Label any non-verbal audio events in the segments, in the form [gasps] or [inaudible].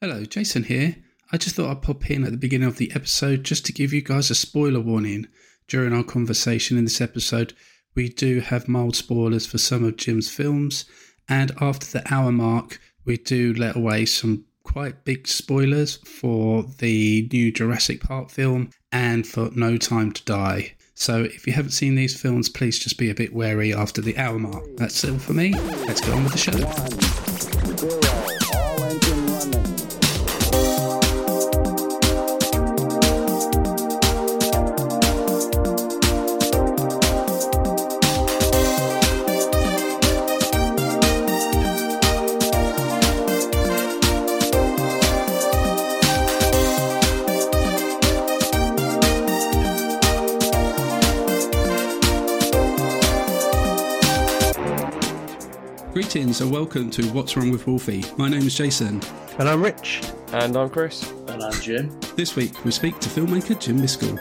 Hello, Jason here. I just thought I'd pop in at the beginning of the episode just to give you guys a spoiler warning. During our conversation in this episode, we do have mild spoilers for some of Jim's films, and after the hour mark, we do let away some quite big spoilers for the new Jurassic Park film and for No Time to Die. So if you haven't seen these films, please just be a bit wary after the hour mark. That's all for me. Let's get on with the show. Greetings and welcome to What's Wrong with Wolfie. My name is Jason. And I'm Rich. And I'm Chris. And I'm Jim. This week we speak to filmmaker Jim Miskell.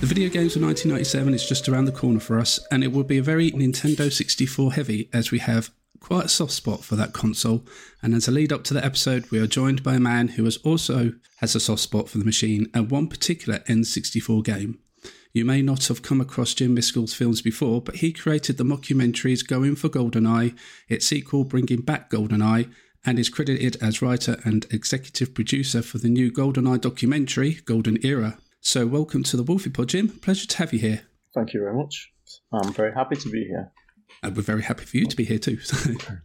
The video games of 1997 is just around the corner for us, and it will be a very Nintendo 64 heavy as we have quite a soft spot for that console. And as a lead up to the episode, we are joined by a man who has also has a soft spot for the machine and one particular N64 game. You may not have come across Jim Miskell's films before, but he created the mockumentaries Going for GoldenEye, its sequel Bringing Back GoldenEye, and is credited as writer and executive producer for the new GoldenEye documentary, Golden Era. So, welcome to the Wolfie Pod, Jim. Pleasure to have you here. Thank you very much. I'm very happy to be here. And we're very happy for you to be here too.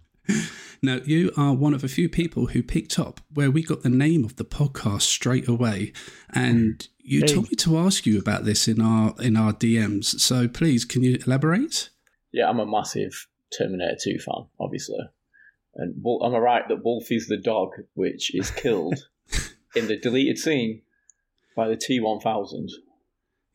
[laughs] now, you are one of a few people who picked up where we got the name of the podcast straight away, and mm. you Hey. told me to ask you about this in our in our DMs. So, please, can you elaborate? Yeah, I'm a massive Terminator 2 fan, obviously. And am I right that Wolfie's the dog which is killed [laughs] in the deleted scene by the T1000?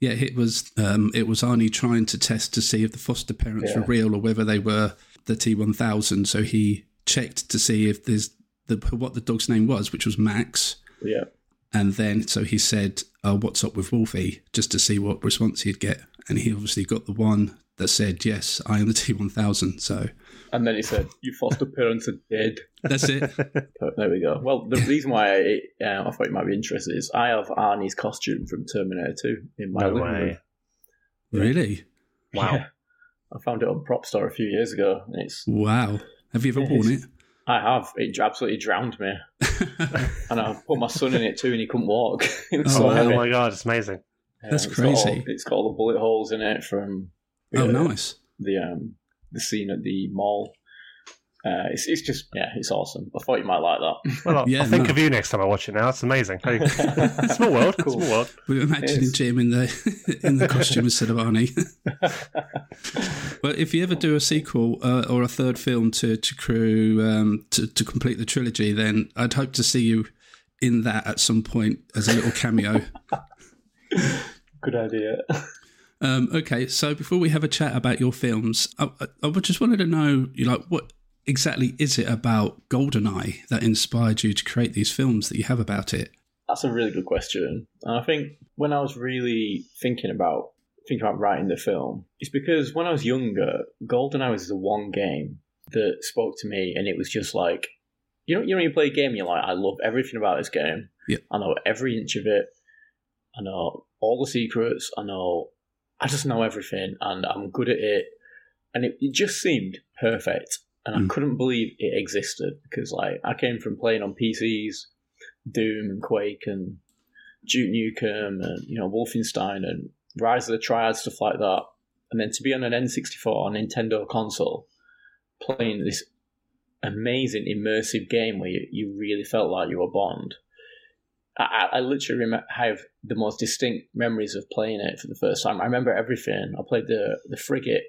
Yeah, it was um, it was Arnie trying to test to see if the foster parents Yeah. were real or whether they were the T one thousand. So he checked to see if there's the what the dog's name was, which was Max. Yeah. And then, so he said, uh, "What's up with Wolfie?" Just to see what response he'd get, and he obviously got the one that said, "Yes, I am the T one thousand. So And then he said, "Your foster parents are dead." that's it. [laughs] But there we go. Well, the reason why I, uh, I thought you might be interested is I have Arnie's costume from Terminator 2 in my No living way. room. really? Wow. Yeah. I found it on Prop Store a few years ago, and it's Wow. Have you ever worn it? I have. It absolutely drowned me. [laughs] And I put my son in it too, and he couldn't walk. [laughs] Oh, so wow. Oh my god, it's amazing. That's it's got all- crazy. it's got all the bullet holes in it from oh, uh, nice. the um the scene at the mall. Uh, it's it's just yeah, it's awesome. I thought you might like that. [laughs] Well, I'll, Yeah, I'll think no. of you next time I watch it now. It's amazing. Hey, [laughs] small world. Cool. Small world. We're imagining Yes. Jim in the [laughs] in the costume instead of Arnie. Well, if you ever do a sequel uh, or a third film to to crew um, to to complete the trilogy, then I'd hope to see you in that at some point as a little cameo. Good idea. Um, okay, so before we have a chat about your films, I, I, I just wanted to know, you know, what exactly is it about Goldeneye that inspired you to create these films that you have about it? That's a really good question. And I think when I was really thinking about thinking about writing the film, it's because when I was younger, GoldenEye was the one game that spoke to me, and it was just like, you know, you know, you play a game, you're like, I love everything about this game. Yeah. I know every inch of it. I know all the secrets. I know, I just know everything, and I'm good at it. And it, it just seemed perfect, and Mm. I couldn't believe it existed because, like, I came from playing on PCs. Doom and Quake and Duke Nukem and you know Wolfenstein and Rise of the Triad stuff like that, and then to be on an N64 or Nintendo console, playing this amazing immersive game where you, you really felt like you were Bond. I, I literally rem- have the most distinct memories of playing it for the first time. I remember everything. I played the the frigate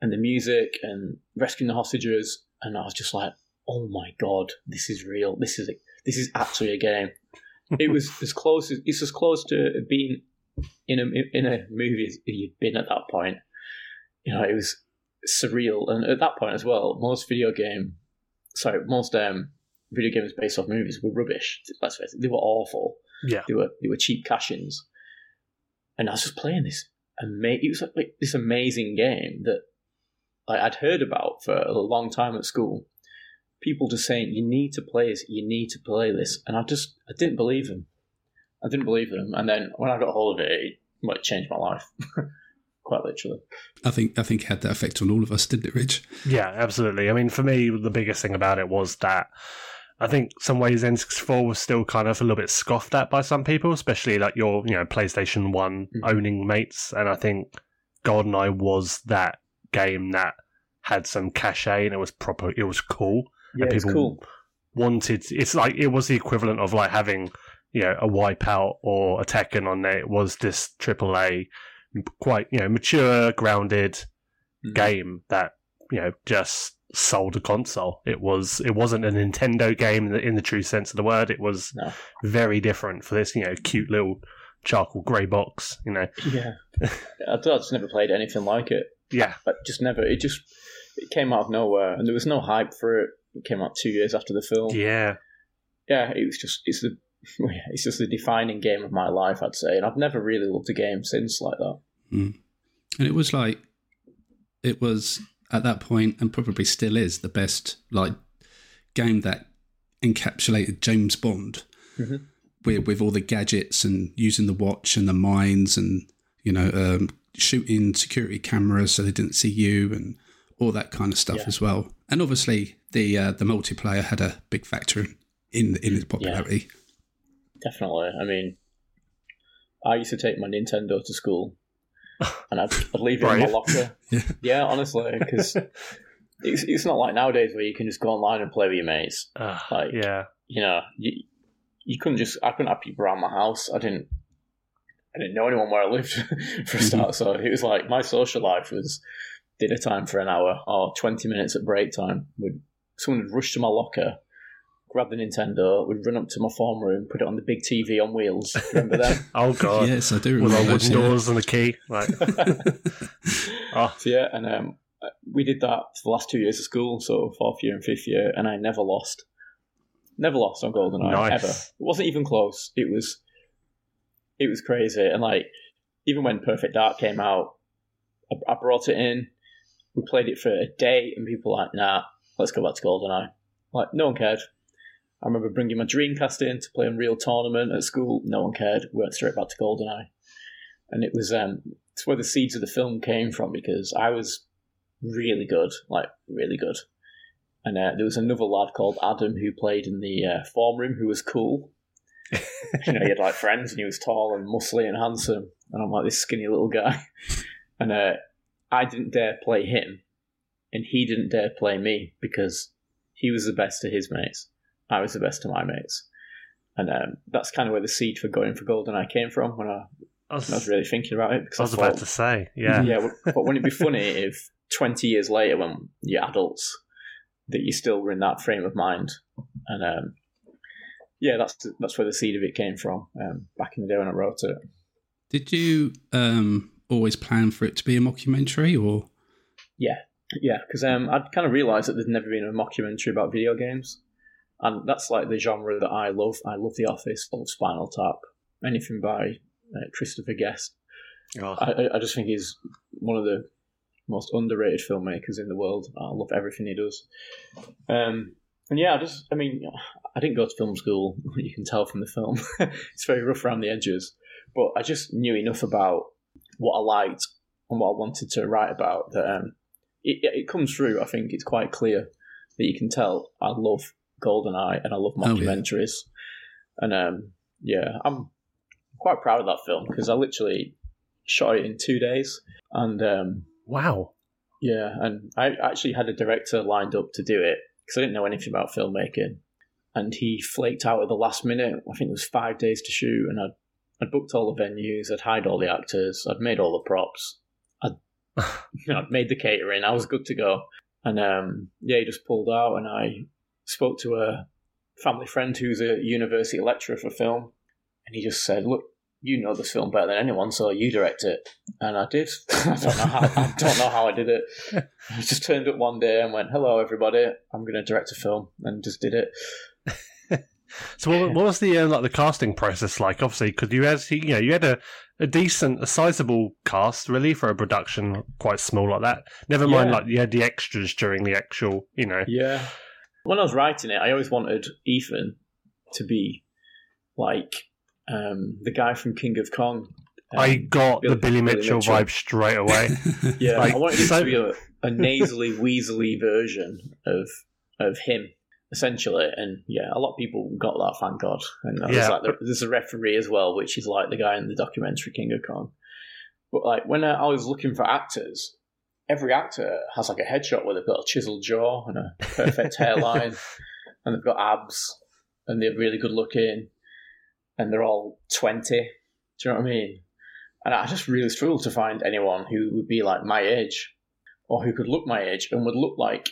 and the music and rescuing the hostages, and I was just like, "Oh my god, this is real. This is a, this is actually a game." [laughs] it was as close as it's as close to being in a in a movie as you'd been at that point. You know, it was surreal, and at that point as well, most video game, sorry, most um, video games based off movies were rubbish. Let's face it, they were awful. Yeah. They were they were cheap cash-ins, and I was just playing this ama- it was like this amazing game that like, I'd heard about for a long time at school. People just saying, "You need to play this. You need to play this," and I just I didn't believe them. I didn't believe them, and then when I got hold of it, it like, changed my life, [laughs] quite literally. I think I think it had that effect on all of us, didn't it, Rich? Yeah, absolutely. I mean, for me, the biggest thing about it was that I think some ways N64 was still kind of a little bit scoffed at by some people, especially like your, you know, PlayStation One Mhm. owning mates. And I think GoldenEye was that game that had some cachet and it was proper, it was cool. Yeah, and people cool. wanted. It's like it was the equivalent of like having, you know, a Wipeout or a Tekken on there. It was this AAA, quite you know, mature, grounded Mhm. game that you know just sold a console. It was it wasn't a Nintendo game in the, in the true sense of the word. It was No. very different for this you know cute little charcoal grey box. You know, Yeah, [laughs] I thought I just never played anything like it. yeah, But just never. It just it came out of nowhere, and there was no hype for it. It came out two years after the film. yeah, yeah, it was just it's the [laughs] it's just the defining game of my life, I'd say, and I've never really loved a game since like that. Hmm. And it was like, it was at that point, and probably still is, the best like game that encapsulated James Bond Mhm. with with all the gadgets and using the watch and the mines and you know um, shooting security cameras so they didn't see you and all that kind of stuff Yeah. as well. And obviously the uh, the multiplayer had a big factor in in, in its popularity. Definitely. I mean, I used to take my Nintendo to school, [laughs] and I'd, I'd leave it in my locker. [laughs] Yeah. Yeah, honestly, because [laughs] it's it's not like nowadays where you can just go online and play with your mates. Ah, Like- yeah, You know, you you couldn't just I couldn't have people around my house. I didn't. I didn't know anyone where I lived for a start, so it was like my social life was dinner time for an hour or twenty minutes at break time. Would someone would rush to my locker, grab the Nintendo, would run up to my form room, put it on the big TV on wheels. [laughs] Remember them? [laughs] Oh god, Yes, I do with remember. our those, wooden doors and the key. Like, [laughs] oh, So yeah, and um, we did that for the last two years of school, so fourth year and fifth year, and I never lost. Never lost on GoldenEye Nice. ever. It wasn't even close. It was, it was crazy, and like even when Perfect Dark came out, I, I brought it in. We played it for a day, and people were like, "Nah, let's go back to GoldenEye." Like no one cared. I remember bringing my Dreamcast in to play Unreal Tournament at school. No one cared. We went straight back to GoldenEye, and it was um, it's where the seeds of the film came from because I was really good, like really good. And uh, there was another lad called Adam who played in the uh, form room who was cool. [laughs] you know, he had like friends and he was tall and muscly and handsome, and I'm like this skinny little guy. [laughs] And uh, I didn't dare play him, and he didn't dare play me because he was the best of his mates. I was the best of my mates. And um, that's kind of where the seed for going for GoldenEye came from when I, I was, when I was really thinking about it. Because I was thought, about to say, yeah, yeah, but wouldn't it be funny if 20 years later, when you're adults, that you still were in that frame of mind? And um, yeah, that's that's where the seed of it came from um, back in the day when I wrote it. Did you um, always plan for it to be a mockumentary, or Yeah, yeah, because um, I'd kind of realised that there's never been a mockumentary about video games, and that's like the genre that I love. I love The Office, I love Spinal Tap, anything by uh, Christopher Guest. Oh, I, I- I just think he's one of the most underrated filmmakers in the world. I love everything he does. Um, and yeah, I just, I mean, I didn't go to film school. [laughs] You can tell from the film; [laughs] it's very rough around the edges. But I just knew enough about what I liked and what I wanted to write about that um, it, it comes through. I think it's quite clear that you can tell I love GoldenEye and I love Oh, yeah. And um, yeah, I'm quite proud of that film because I literally shot it in two days. And um, wow. yeah, and I actually had a director lined up to do it because I didn't know anything about filmmaking. And he flaked out at the last minute. I think it was five days to shoot, and I'd, I'd booked all the venues, I'd hired all the actors, I'd made all the props, I'd, [laughs] you know, I'd made the catering, I was good to go. And um, yeah, he just pulled out, and I spoke to a family friend who's a university lecturer for film, and he just said, "Look, you know this film better than anyone, so you direct it." And I did. [laughs] I don't know how. I don't know how I did it. [laughs] I just turned up one day and went, "Hello, everybody. I'm going to direct a film," and just did it. [laughs] So what, what was the uh, like the casting process like? Obviously, because you had you know you had a a decent, a sizable cast, really, for a production quite small like that. Never mind, Yeah. like you had the extras during the actual, you know. Yeah. When I was writing it, I always wanted Ethan to be like um, the guy from King of Kong. Um, I got Bill- the Billy Billy Mitchell, Mitchell. vibe straight away. [laughs] yeah, like, I wanted it so- to be a, a nasally, weaselly version of of him, essentially. And yeah, a lot of people got that, thank God. And there's Yeah. like the, there's a referee as well, which is like the guy in the documentary King of Kong. But like when I, I was looking for actors, every actor has like a headshot where they've got a chiseled jaw and a perfect hairline, [laughs] and they've got abs, and they're really good looking, and they're all twenty. Do you know what I mean? And I just really struggled to find anyone who would be like my age, or who could look my age and would look like,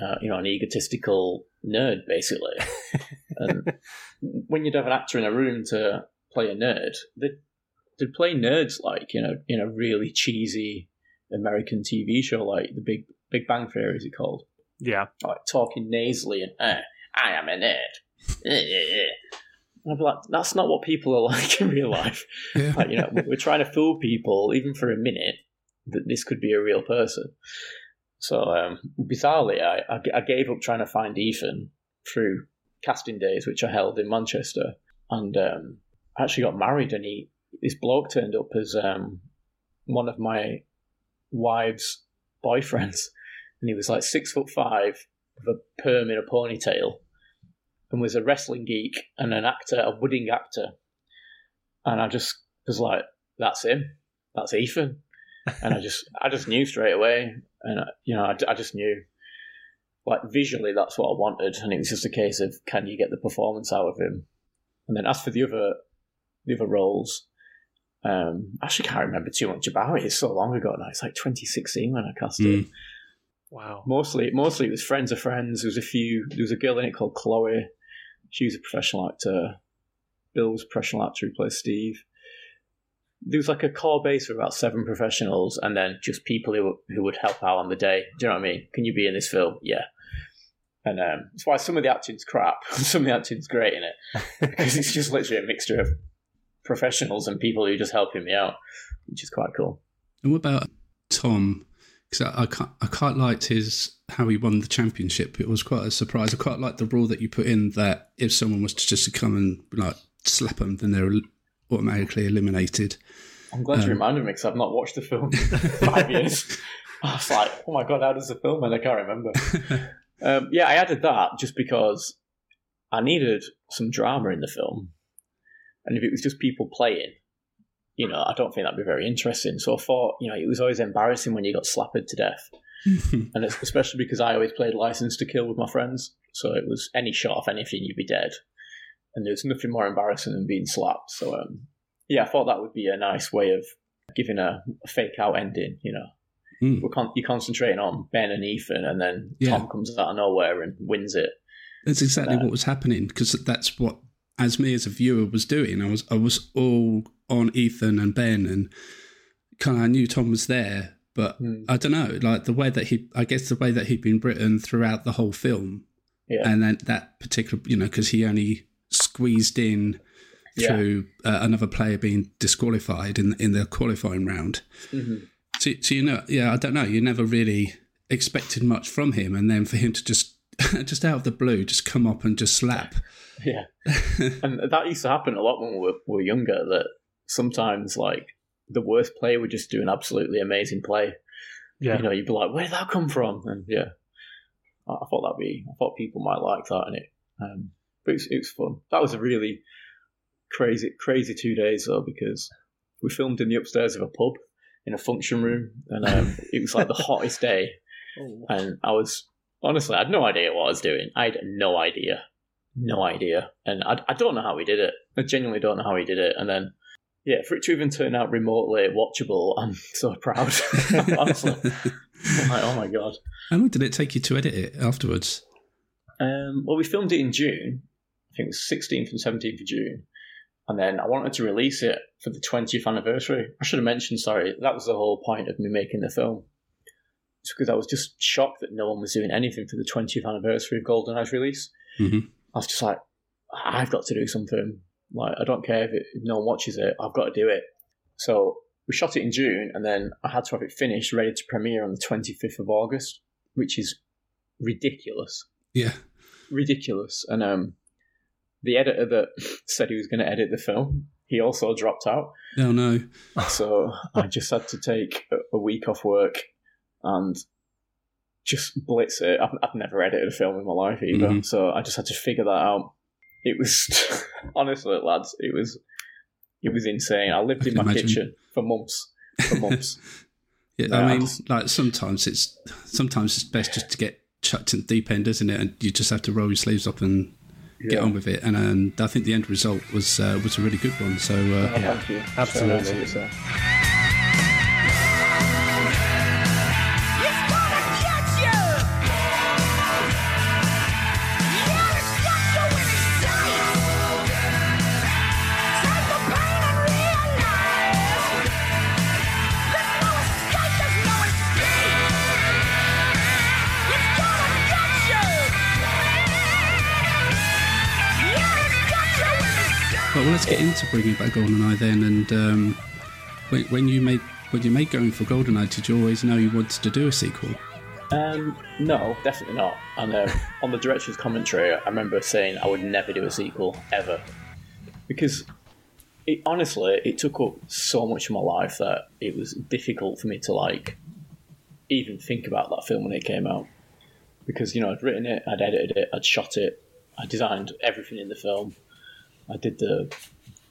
uh, you know, an egotistical nerd, basically. [laughs] and when you'd have an actor in a room to play a nerd, they'd, they'd play nerds like you know in a really cheesy American TV show like the Big Big Bang Theory, is it called? yeah. like talking nasally and uh, I am a nerd. Eh, eh, eh. And I'd be like, that's not what people are [laughs] like in real life. yeah. Like, you know, we're trying to fool people, even for a minute, that this could be a real person. So, um, bizarrely, I, I, I gave up trying to find Ethan through casting days, which I held in Manchester, and um, I actually got married. And he, this bloke turned up as um, one of my wife's boyfriends, [laughs] and he was like six foot five with a perm in a ponytail, and was a wrestling geek and an actor, a budding actor. And I just was like, "That's him. That's Ethan." And I just, I just knew straight away, and I, you know, I, I just knew, like visually, that's what I wanted, and it was just a case of can you get the performance out of him. And then as for the other, the other roles, um, I actually can't remember too much about it. It's so long ago now. It's like 2016 when I cast it Mm. Wow. mostly mostly it was friends of friends. There was a few. There was a girl in it called Chloe. She was a professional actor. Bill was a professional actor who plays Steve. There was like a core base of about seven professionals, and then just people who who would help out on the day. Do you know what I mean? Can you be in this film? Yeah. And um, that's why some of the acting's crap, [laughs] some of the acting's great in it, [laughs] because it's just literally a mixture of professionals and people who just helping me out, which is quite cool. And what about Tom? Because I, I, quite- I quite liked his how he won the championship. It was quite a surprise. I quite liked the rule that you put in that if someone was to just come and like slap them, then they're automatically eliminated. I'm glad you Um, reminded me because I've not watched the film [laughs] in five years. I was like, oh my god, how does the film? And I can't remember. [laughs] Um, yeah, I added that just because I needed some drama in the film, and if it was just people playing, you know, I don't think that'd be very interesting. So I thought, you know, it was always embarrassing when you got slapped to death, [laughs] and it's especially because I always played License to Kill with my friends, so it was any shot of anything, you'd be dead, and there's nothing more embarrassing than being slapped. So um, yeah, I thought that would be a nice way of giving a, a fake out ending, you know. Mm. We're con- you're concentrating on Ben and Ethan, and then Yeah. Tom comes out of nowhere and wins it. That's exactly No. what was happening because that's what, as me as a viewer, was doing. I was I was all on Ethan and Ben, and kind of I knew Tom was there, but Hmm. I don't know, like the way that he, I guess the way that he'd been written throughout the whole film, Yeah. and then that particular, you know, because he only squeezed in Yeah. through uh, another player being disqualified in in the qualifying round. Mhm. So, so you know, yeah, I don't know. You never really expected much from him, and then for him to just, [laughs] just out of the blue, just come up and just slap. [laughs] Yeah, and that used to happen a lot when we were, we were younger. That sometimes, like, the worst player would just do an absolutely amazing play. Yeah. You know, you'd be like, "Where did that come from?" And yeah, I, I thought that'd be. I thought people might like that in it. Um, but it was, it was fun. That was a really crazy, crazy two days though because we filmed in the upstairs of a pub in a function room, and um, [laughs] it was like the hottest day. And I was honestly, I had no idea what I was doing. I had no idea, no idea, and I, I don't know how he did it. I genuinely don't know how he did it. And then, yeah, for it to even turn out remotely watchable, I'm [laughs] so proud. [laughs] honestly, I'm like, oh my god. How long did it take you to edit it afterwards? Um, well, we filmed it in June. I think it was 16th and 17th of June. And then I wanted to release it for the 20th anniversary. I should have mentioned, sorry, that was the whole point of me making the film. It's because I was just shocked that no one was doing anything for the 20th anniversary of Golden GoldenEye's release. Mhm. I was just like, I've got to do something. Like, I don't care if, it, if no one watches it, I've got to do it. So we shot it in June, and then I had to have it finished, ready to premiere on the 25th of August, which is ridiculous, Yeah. ridiculous. And um, the editor that [laughs] said he was going to edit the film, he also dropped out. Oh no. So I just had to take a- a week off work and just blitz it. I've, I've never edited a film in my life either, Mhm. so I just had to figure that out. It was [laughs] honestly, lads, it was it was insane. I lived I in my imagine. kitchen for months, for months. [laughs] Yeah, No, I I mean, just- like sometimes it's sometimes it's best just to get chucked in the deep end, isn't it? And you just have to roll your sleeves up and get Yeah. on with it. And, um, I think the end result was uh, was a really good one. So uh, Oh, Yeah, thank you. absolutely. Let's get into bringing back GoldenEye then. And um, when, when you made when you made going for GoldenEye, did you always know you wanted to do a sequel? Um, no, definitely not. And uh, on the director's commentary, I remember saying I would never do a sequel ever because it honestly it took up so much of my life that it was difficult for me to like even think about that film when it came out. Because you know I'd written it, I'd edited it, I'd shot it, I designed everything in the film, I did the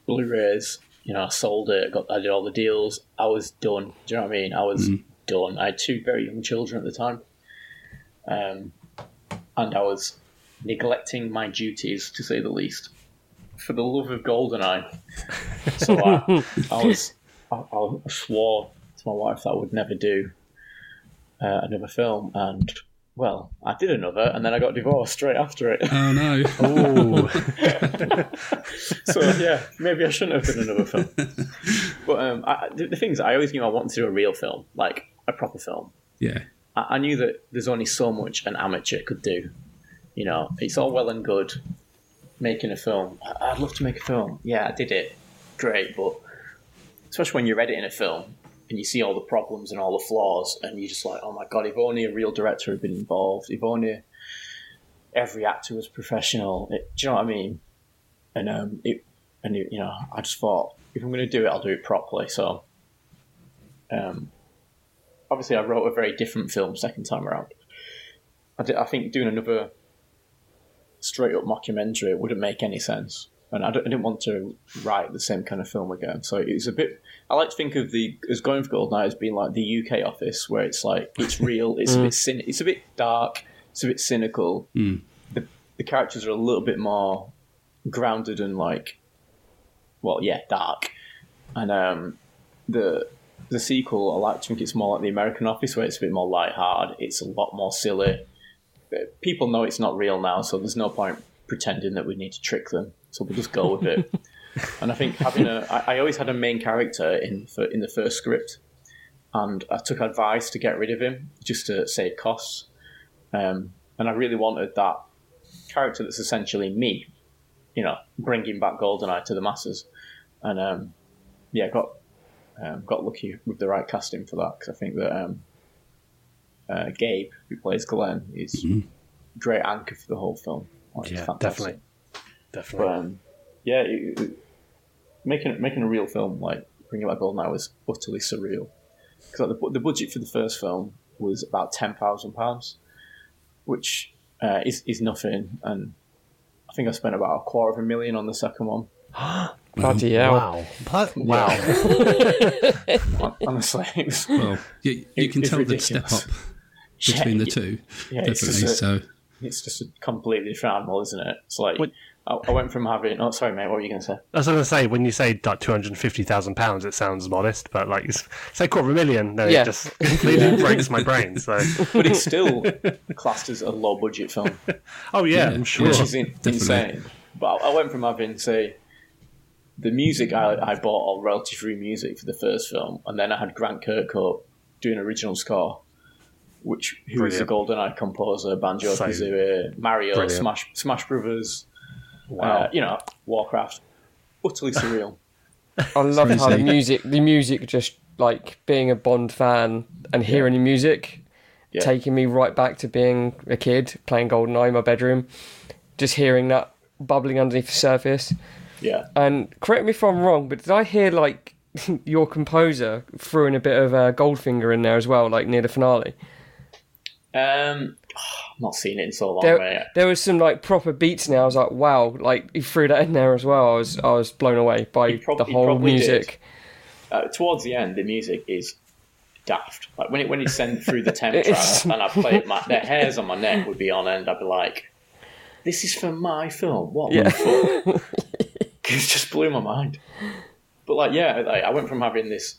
Blu-rays, you know, I sold it, got I did all the deals. I was done. Do you know what I mean? I was done. I had two very young children at the time, um, and I was neglecting my duties to say the least. For the love of Goldeneye, so I, I was I, I swore to my wife that I would never do uh, another film, and well, I did another, and then I got divorced straight after it. Oh no! Ooh. [laughs] so yeah, maybe I shouldn't have done another film. But um, I, the, the thing is, I always knew I wanted to do a real film, like a proper film. yeah, I, I knew that there's only so much an amateur could do. You know, it's all well and good making a film. I- I'd love to make a film. Yeah, I did it. Great, but especially when you're editing a film and you see all the problems and all the flaws, and you're just like, oh my god, if only a real director had been involved. If only every actor was professional. It, do you know what I mean? And um, it, and it, you know, I just thought if I'm going to do it, I'll do it properly. So, um, obviously, I wrote a very different film second time around. I, did, I think doing another straight up mockumentary wouldn't make any sense, and I, I didn't want to write the same kind of film again. So it was a bit. I like to think of the as going for Gold Goldeneye as being like the UK Office, where it's like it's real, it's a bit cyn- it's a bit dark, it's a bit cynical. Mm. The the characters are a little bit more grounded and like, well, yeah, dark, and um, the the sequel, I like to think it's more like the American Office, where it's a bit more light-hearted. It's a lot more silly. People know it's not real now, so there's no point pretending that we need to trick them. So we'll just go with it. [laughs] and I think having a, I, I always had a main character in for, in the first script, and I took advice to get rid of him just to save costs. Um, and I really wanted that character that's essentially me, you know, bringing back Goldeneye to the masses. And um, yeah, got um, got lucky with the right casting for that because I think that um, uh, Gabe, who plays Glenn, is Mhm. great anchor for the whole film. Like, yeah, definitely. Definitely. But um, yeah, it, it- making making a real film like bringing back Goldeneye was utterly surreal because like, the the budget for the first film was about ten thousand pounds, which uh, is is nothing, and I think I spent about a quarter of a million on the second one. [gasps] Bloody hell. Wow. But, wow. Hon- Honestly, it was well, you, you It- can it's tell the step up [laughs] between Yeah, the two, yeah, it's definitely. just a- So it's just a completely different animal, isn't it? It's like What- I, I went from having. Oh, sorry, mate. What were you going to say? I was going to say, when you say like two hundred and fifty thousand pounds, it sounds modest, but like you s- say quarter of a million, then Yeah. it just completely [laughs] breaks my brain. So, But it's still classed as a low budget film. [laughs] oh yeah, Yeah, I'm sure. which is in, insane. But I I went from having, say, the music I, I bought all royalty free music for the first film, and then I had Grant Kirkhope doing original score, which who is the GoldenEye composer, Banjo So Kazooie, Mario, brilliant. Smash Smash Brothers, Wow. uh, you know, Warcraft, utterly surreal. [laughs] I love how the music, the music, just like being a Bond fan and hearing the music, Yeah. taking me right back to being a kid playing GoldenEye in my bedroom, just hearing that bubbling underneath the surface. Yeah. And correct me if I'm wrong, but did I hear like [laughs] your composer threw in a bit of a uh, Goldfinger in there as well, like near the finale? Um, I've [sighs] not seen it in so long, There, mate. there was some like proper beats now. I was like, wow, like he threw that in there as well. I was I was blown away by prob- the whole music. Uh, towards the end, the music is daft. Like when it when it sent through the temp [laughs] track and I played, my the [laughs] hairs on my neck would be on end. I'd be like, "This is for my film." What? Yeah. [laughs] it just blew my mind. But like, yeah, like, I went from having this,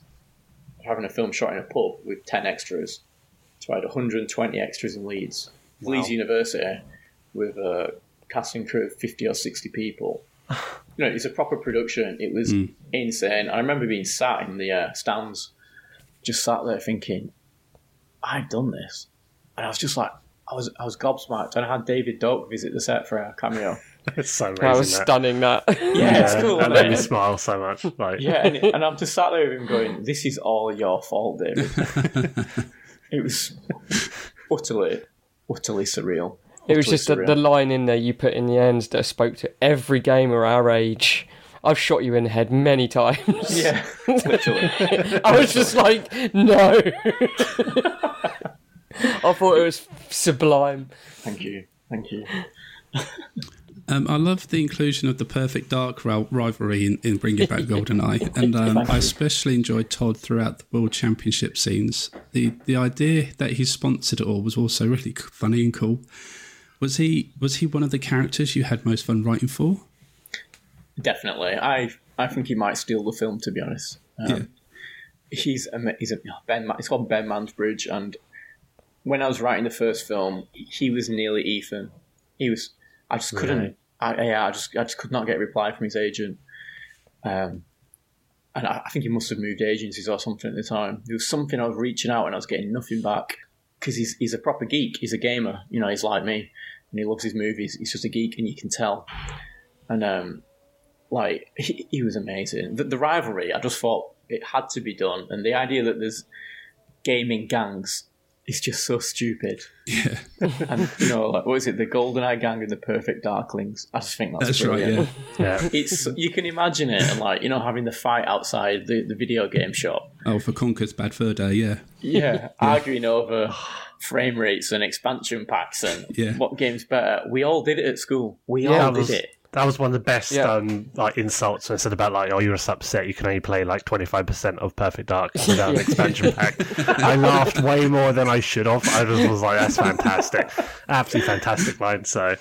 having a film shot in a pub with ten extras, to I had 120 extras in Leeds, Leeds University, with a casting crew of 50 or 60 people. [laughs] You know, it's a proper production. It was insane. I remember being sat in the uh, stands, just sat there thinking, I've done this, and I was just like, I was I was gobsmacked. And I had David Doak visit the set for a cameo. [laughs] It's so amazing. That was that. stunning. That [laughs] Yeah, it's cool. That isn't made me smile so much. Like, Yeah, and, and I'm just sat there with him going, "This is all your fault, David." It was [laughs] utterly, utterly surreal. it was just the, the line in there you put in the end that spoke to every gamer our age. I've shot you in the head many times. yeah, [laughs] literally. I was just like, no. [laughs] I thought it was sublime. Thank you, thank you. Um, I love the inclusion of the perfect dark ri- rivalry in, in bringing back [laughs] GoldenEye, and um, I especially enjoyed Todd throughout the World Championship scenes. the The idea that he sponsored it all was also really funny and cool. Was he was he one of the characters you had most fun writing for? Definitely, I I think he might steal the film. To be honest, um, Yeah. he's a he's a Ben. Ma- It's called Ben Mansbridge, and when I was writing the first film, he was nearly Ethan. He was. I just couldn't. Right. I, yeah, I just I just could not get a reply from his agent. Um, and I, I think he must have moved agencies or something at the time. There was something I was reaching out and I was getting nothing back because he's he's a proper geek. He's a gamer. You know, he's like me, and he loves his movies. He's just a geek, and you can tell. And um, like he, he was amazing. The, the rivalry, I just thought it had to be done, and the idea that there's gaming gangs is just so stupid. Yeah, [laughs] And you know, like what is it, the GoldenEye gang and the Perfect Darklings? I just think that's, that's right. brilliant. Yeah. yeah. [laughs] It's you can imagine it, and like you know, having the fight outside the, the video game shop. Oh, for Conker's Bad Fur Day. Yeah, Yeah, arguing over frame rates and expansion packs and Yeah. what game's better. We all did it at school. We Yeah. all That was, did it. That was one of the best Yeah. um, like insults when it said about like, oh, you're just upset you can only play like 25% of Perfect Dark [laughs] without an expansion pack. I laughed way more than I should have. I just was like, that's fantastic. Absolutely fantastic line. So,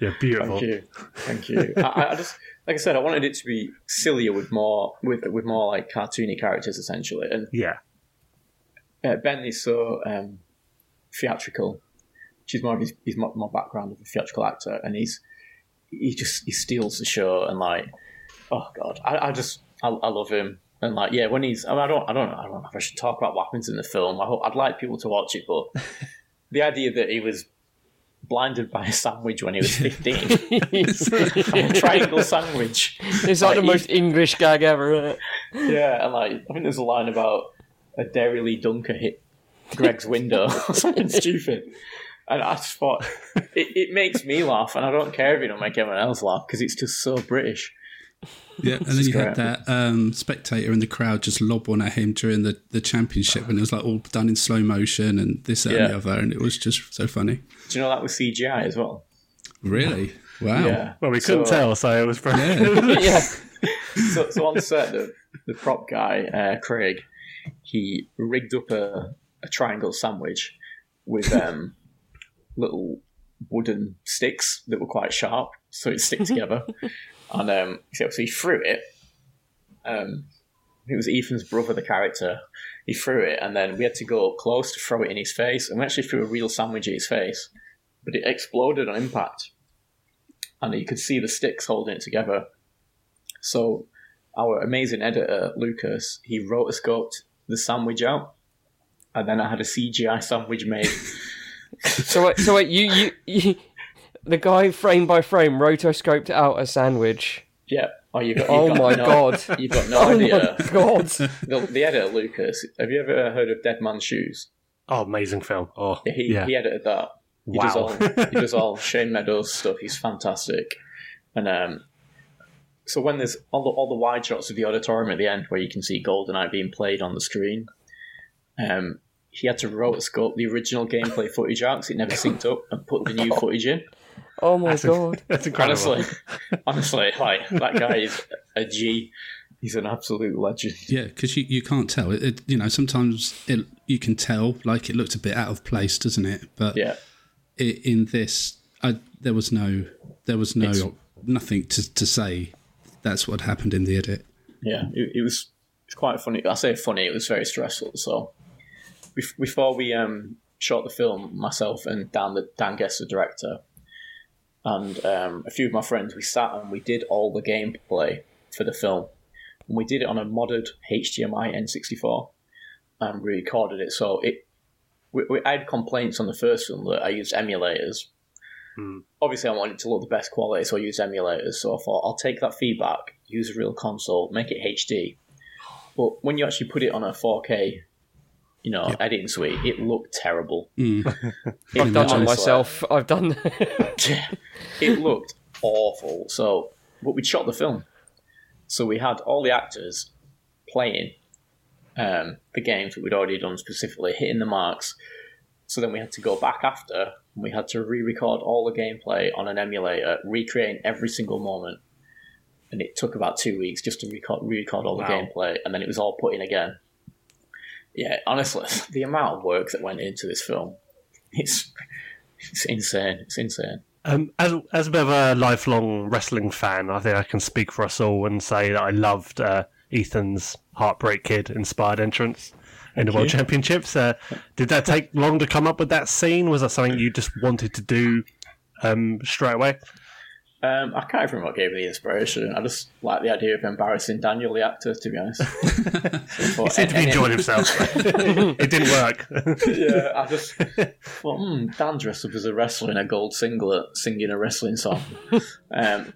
yeah, beautiful. Thank you, thank you. I, I just like I said, I wanted it to be sillier with more with with more like cartoony characters essentially, and Yeah. uh, Ben is so um, theatrical, is more of his, his more, more background of a theatrical actor, and he's he just he steals the show and like oh god, I, I just I, I love him and like yeah when he's I, mean, I don't I don't know I don't know if I should talk about what happens in the film. I hope, I'd like people to watch it, but [laughs] the idea that he was blinded by a sandwich when he was fifteen, [laughs] a triangle sandwich. It's like the Like, most English gag ever, isn't it? Yeah, and like I think there's a line about a Dairylea Dunker hit Greg's window or [laughs] something stupid. And I just thought [laughs] it, it makes me laugh, and I don't care if it don't make everyone else laugh because it's just so British. yeah. And then is you had that um, spectator in the crowd just lob one at him during the, the championship, and it was like all done in slow motion and this that, and the other, and it was just so funny. Do you know that was CGI as well? Really? Wow. Yeah. Well, we couldn't So- tell, so it was brilliant. [laughs] [laughs] yeah. So, so on set, the, the prop guy, uh, Craig, he rigged up a, a triangle sandwich with um, little wooden sticks that were quite sharp, so it stick [laughs] together. and um, so he threw it. Um, it was Ethan's brother, the character. He threw it, and then we had to go up close to throw it in his face. And we actually threw a real sandwich at his face, but it exploded on impact, and you could see the sticks holding it together. So our amazing editor Lucas, he rotoscoped the sandwich out, and then I had a CGI sandwich made. [laughs] So wait, so wait, you, you, you, the guy frame by frame rotoscoped out a sandwich. yeah, Oh, you got. Oh you've got my no, god. You've got no Oh idea. my god. [laughs] The, the editor Lucas. Have you ever heard of Dead Man's Shoes? Oh, amazing film. Oh, Yeah, He yeah. he edited that. He does Wow. all he does all [laughs] Shane Meadows stuff. He's fantastic. And um, so when there's all the all the wide shots of the auditorium at the end where you can see Goldeneye being played on the screen, um, he had to rotoscope the original gameplay footage out because it never synced up and put the new footage in. Oh my god. [laughs] That's incredible. Honestly, honestly, like that guy is a G. He's an absolute legend. Yeah, because you, you can't tell. It, it you know sometimes it, you can tell like it looked a bit out of place, doesn't it? But Yeah, i in this, I, there was no there was no It's- nothing to, to say. That's what happened in the edit. yeah. It, it was it's quite funny. I say funny. It was very stressful. So bef- before we um, shot the film, myself and Dan, the Dan Guest, the director, and um, a few of my friends, we sat and we did all the gameplay for the film. And we did it on a modded HDMI N64 and we recorded it. So it, we, we, I had complaints on the first film that I used emulators. Obviously, I wanted it to look the best quality, so I used emulators. So I thought I'll take that feedback, use a real console, make it HD. But when you actually put it on a 4K, you know, editing suite, it looked terrible. [laughs] I've done that Honestly. myself. I've done [laughs] [laughs] it looked awful. So, but we shot the film, so we had all the actors playing um, the games that we'd already done specifically, hitting the marks. So then we had to go back after, and we had to re-record all the gameplay on an emulator, recreating every single moment. And it took about two weeks just to record, re-record all the gameplay, and then it was all put in again. Yeah, honestly, [laughs] the amount of work that went into this film, it's it's insane. It's insane. Um, as as a bit of a lifelong wrestling fan, I think I can speak for us all and say that I loved uh, Ethan's Heartbreak Kid inspired entrance in the World Championships. Uh, did that take long to come up with that scene? Was that something you just wanted to do um, straight away? Um, I can't even remember what gave me the inspiration. I just like the idea of embarrassing Daniel, the actor, to be honest. [laughs] He seemed to be enjoying himself. [laughs] it didn't work. yeah, I just [laughs] thought, hmm, Dan dressed up as a wrestler in a gold singlet singing a wrestling song. Um,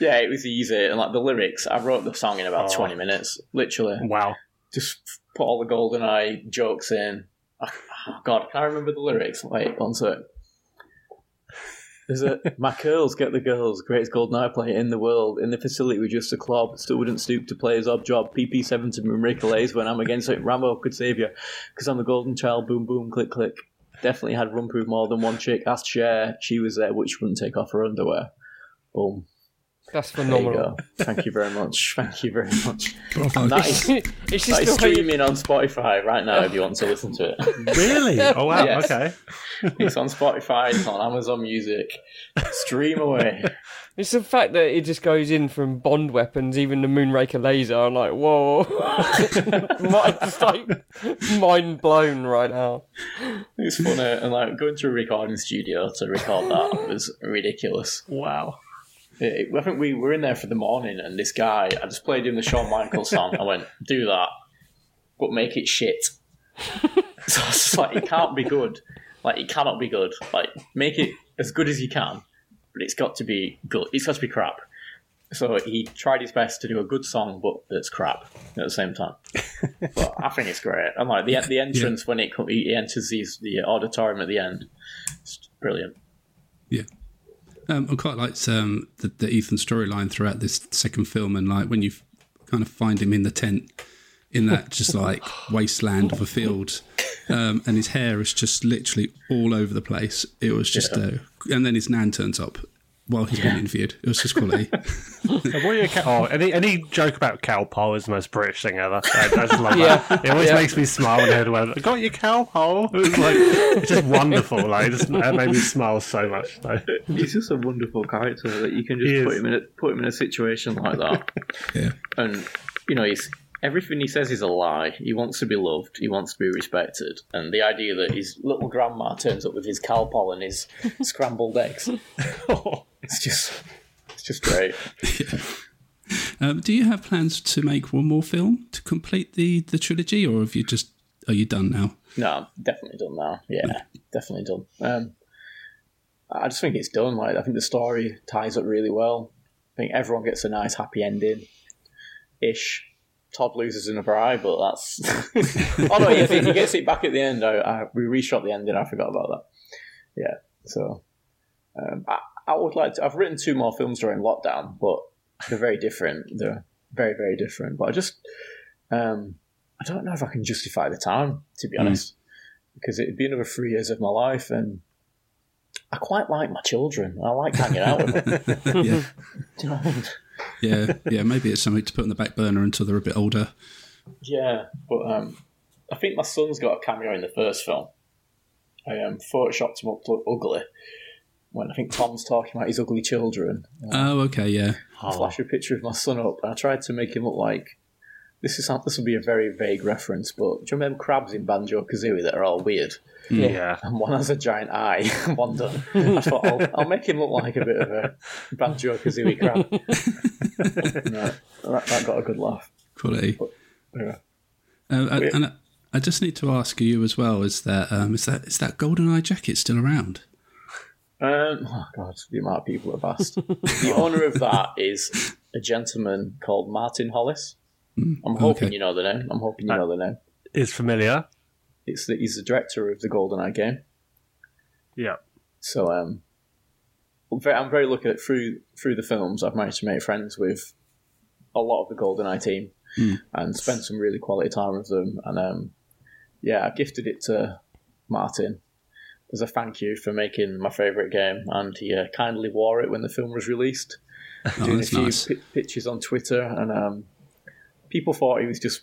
yeah, it was easy. And like the lyrics, I wrote the song in about Oh. 20 minutes, literally. wow. Just put all the golden eye jokes in. Oh, God, can I remember the lyrics? Wait, one sec. Is it my curls get the girls? Greatest golden eye player in the world. In the facility with just a Klobb. Still wouldn't stoop to play his Oddjob. PP7 to miracle A's when I'm against it. Rambo could save you. Because I'm the golden child. Boom, boom, click, click. Definitely had run proof more than one chick. Asked Cher. She was there, which wouldn't take off her underwear. Boom. That's There you phenomenal. Thank you very much. [laughs] Thank you very much. And that is, [laughs] it's that just is the way streaming on Spotify right now if you want to listen to it. Really? [laughs] Oh wow. Yes. Okay. It's on Spotify, it's on Amazon Music. Stream away. it's the fact that it just goes in from Bond weapons, even the Moonraker laser. I'm like, whoa, My- just like mind blown right now. It's funny. And like going to a recording studio to record that was ridiculous. Wow. It- I think we were in there for the morning, and this guy, I just played him the Shawn Michaels song. I went, do that, but make it shit. [laughs] so it's just like, it can't be good. Like, it cannot be good. Like, make it as good as you can, but it's got to be good. It's got to be crap. So he tried his best to do a good song, but that's crap at the same time. [laughs] but I think it's great. And like the the entrance when it he enters these, the auditorium at the end, it's brilliant. Yeah. Um, I quite liked um, the, the Ethan storyline throughout this second film, and like when you kind of find him in the tent in that just like [laughs] wasteland of a field, um, and his hair is just literally all over the place. It was just, uh, and then his nan turns up while he's being interviewed. It was just quality. [laughs] What are your Cal- oh, any any joke about Calpol is the most British thing ever. I, I just love Yeah. that. It always Yeah. makes me smile when I hear the word. Got your Calpol? It was like it's just wonderful. Like it just it made me smile so much. So. He's just a wonderful character that you can just put him in a put him in a situation like that, yeah. and you know he's everything he says is a lie. He wants to be loved. He wants to be respected, and the idea that his little grandma turns up with his calpol and his scrambled eggs, [laughs] it's just it's just great. [laughs] Um, do you have plans to make one more film to complete the, the trilogy, or have you just are you done now? No, I'm definitely done now. Yeah, definitely done. Um, I just think it's done. Like I think the story ties up really well. I think everyone gets a nice happy ending. Ish. Todd loses in a bribe, but that's. [laughs] oh no, he, he gets it back at the end. I, I, we reshot the ending. I forgot about that. Yeah, so um, I, I would like to. I've written two more films during lockdown, but they're very different. They're very very different. But I just, um, I don't know if I can justify the time to be honest, because it'd be another three years of my life, and I quite like my children. I like hanging out with them. [laughs] [laughs] yeah, Do you know what I mean? yeah, yeah. Maybe it's something to put on the back burner until they're a bit older. Yeah, but um, I think my son's got a cameo in the first film. I um, photoshopped him up to look ugly when I think Tom's talking about his ugly children. Oh, okay, yeah. I flash a picture of my son up, and I tried to make him look like this is this will be a very vague reference, but do you remember crabs in Banjo Kazooie that are all weird? Yeah. And one has a giant eye, [laughs] one doesn't. I thought I'll, I'll make him look like a bit of a Banjo Kazooie crab. [laughs] no, that, that got a good laugh. Quality. Yeah. Uh, I- and I, I just need to ask you as well: is that um, is that is that golden eye jacket still around? Um, oh god, the amount of people have asked. [laughs] the owner of that is a gentleman called Martin Hollis. I'm hoping okay. you know the name. I'm hoping you know the name. Is familiar. It's the, he's the director of the GoldenEye game. Yeah. So um, I'm very, I'm very lucky that through through the films I've managed to make friends with a lot of the GoldenEye team and spend some really quality time with them. And um, yeah, I gifted it to Martin as a thank you for making my favourite game, and he uh, kindly wore it when the film was released. [laughs] Oh, Doing a few nice. pi- pictures on Twitter, and um, people thought he was just.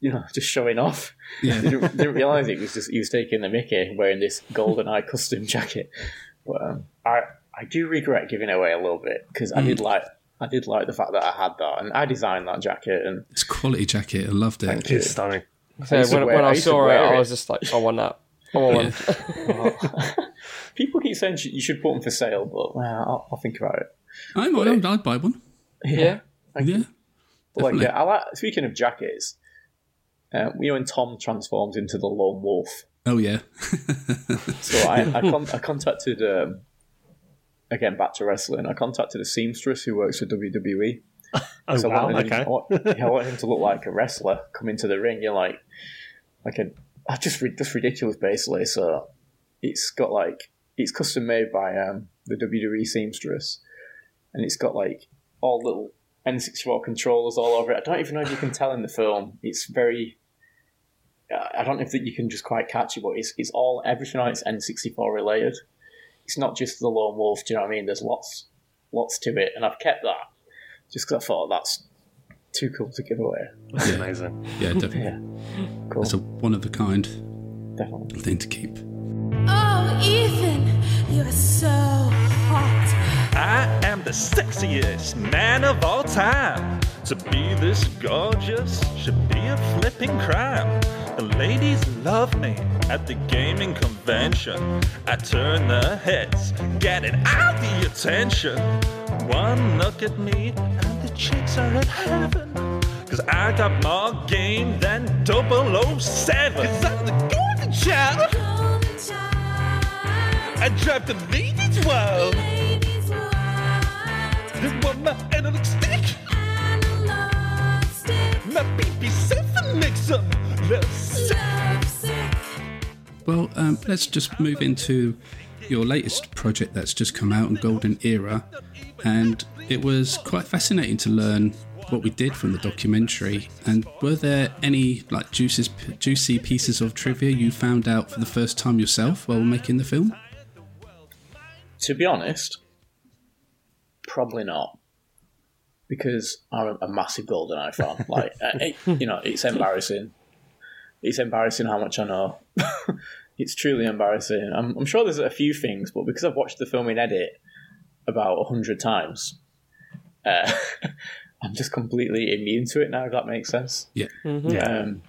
You know, just showing off. Yeah. [laughs] didn't, didn't realize it was just he was taking the Mickey wearing this golden eye custom [laughs] jacket. But um, I I do regret giving away a little bit because I Mm. did like I did like the fact that I had that and I designed that jacket and It's a quality jacket. I loved it. Thank you. It's stunning. So when, when I I saw it, wear I was just like, I want that. I want one. people keep saying you should put them for sale, but well, I'll, I'll think about it. I might, I'd, I'd buy one. Yeah. Yeah. But like, yeah, I like. Speaking of jackets, uh, you know when Tom transforms into the lone wolf. Oh yeah. [laughs] So I I, [laughs] con- I contacted um, again back to wrestling. I contacted a seamstress who works for WWE. [laughs] Oh, So wow. I wanted, Okay. him, I, want, I want him to look like a wrestler, come into the ring. You're like, like a, just ri- just ridiculous, basically. So it's got like it's custom made by um, the WWE seamstress, and it's got like all little N64 controllers all over it. I don't even know if you can tell in the film. It's very. uh, I don't know if that you can just quite catch it, but it's, it's all everything on it's N64 related. It's not just the lone wolf. Do you know what I mean? There's lots, lots to it, and I've kept that just because I thought that's too cool to give away. That's amazing. Yeah, definitely. Yeah, cool, That's a one of a kind definitely. thing to keep. Oh, Ethan, you're so hot. I am the sexiest man of all time. To be this gorgeous should be a flipping crime. The ladies love me at the gaming convention. I turn their heads, getting all the attention. One look at me, and the chicks are in heaven. Cause I got more game than 007. Cause I'm the golden child. Golden child, I drive the ladies wild. ladies want They want my analog stick. analog stick, My PP seven makes them love sick. love sick. Well, um, let's just move into your latest project that's just come out on Golden Era, and it was quite fascinating to learn what we did from the documentary. And were there any like juices, juicy pieces of trivia you found out for the first time yourself while making the film? To be honest, probably not. Because I'm a massive GoldenEye fan. [laughs] Like, uh, it, you know, it's embarrassing. It's embarrassing how much I know. [laughs] it's truly embarrassing. I'm, I'm sure there's a few things, but because I've watched the film in edit about a hundred times, uh, [laughs] I'm just completely immune to it now. If that makes sense. Yeah. Yeah. Um,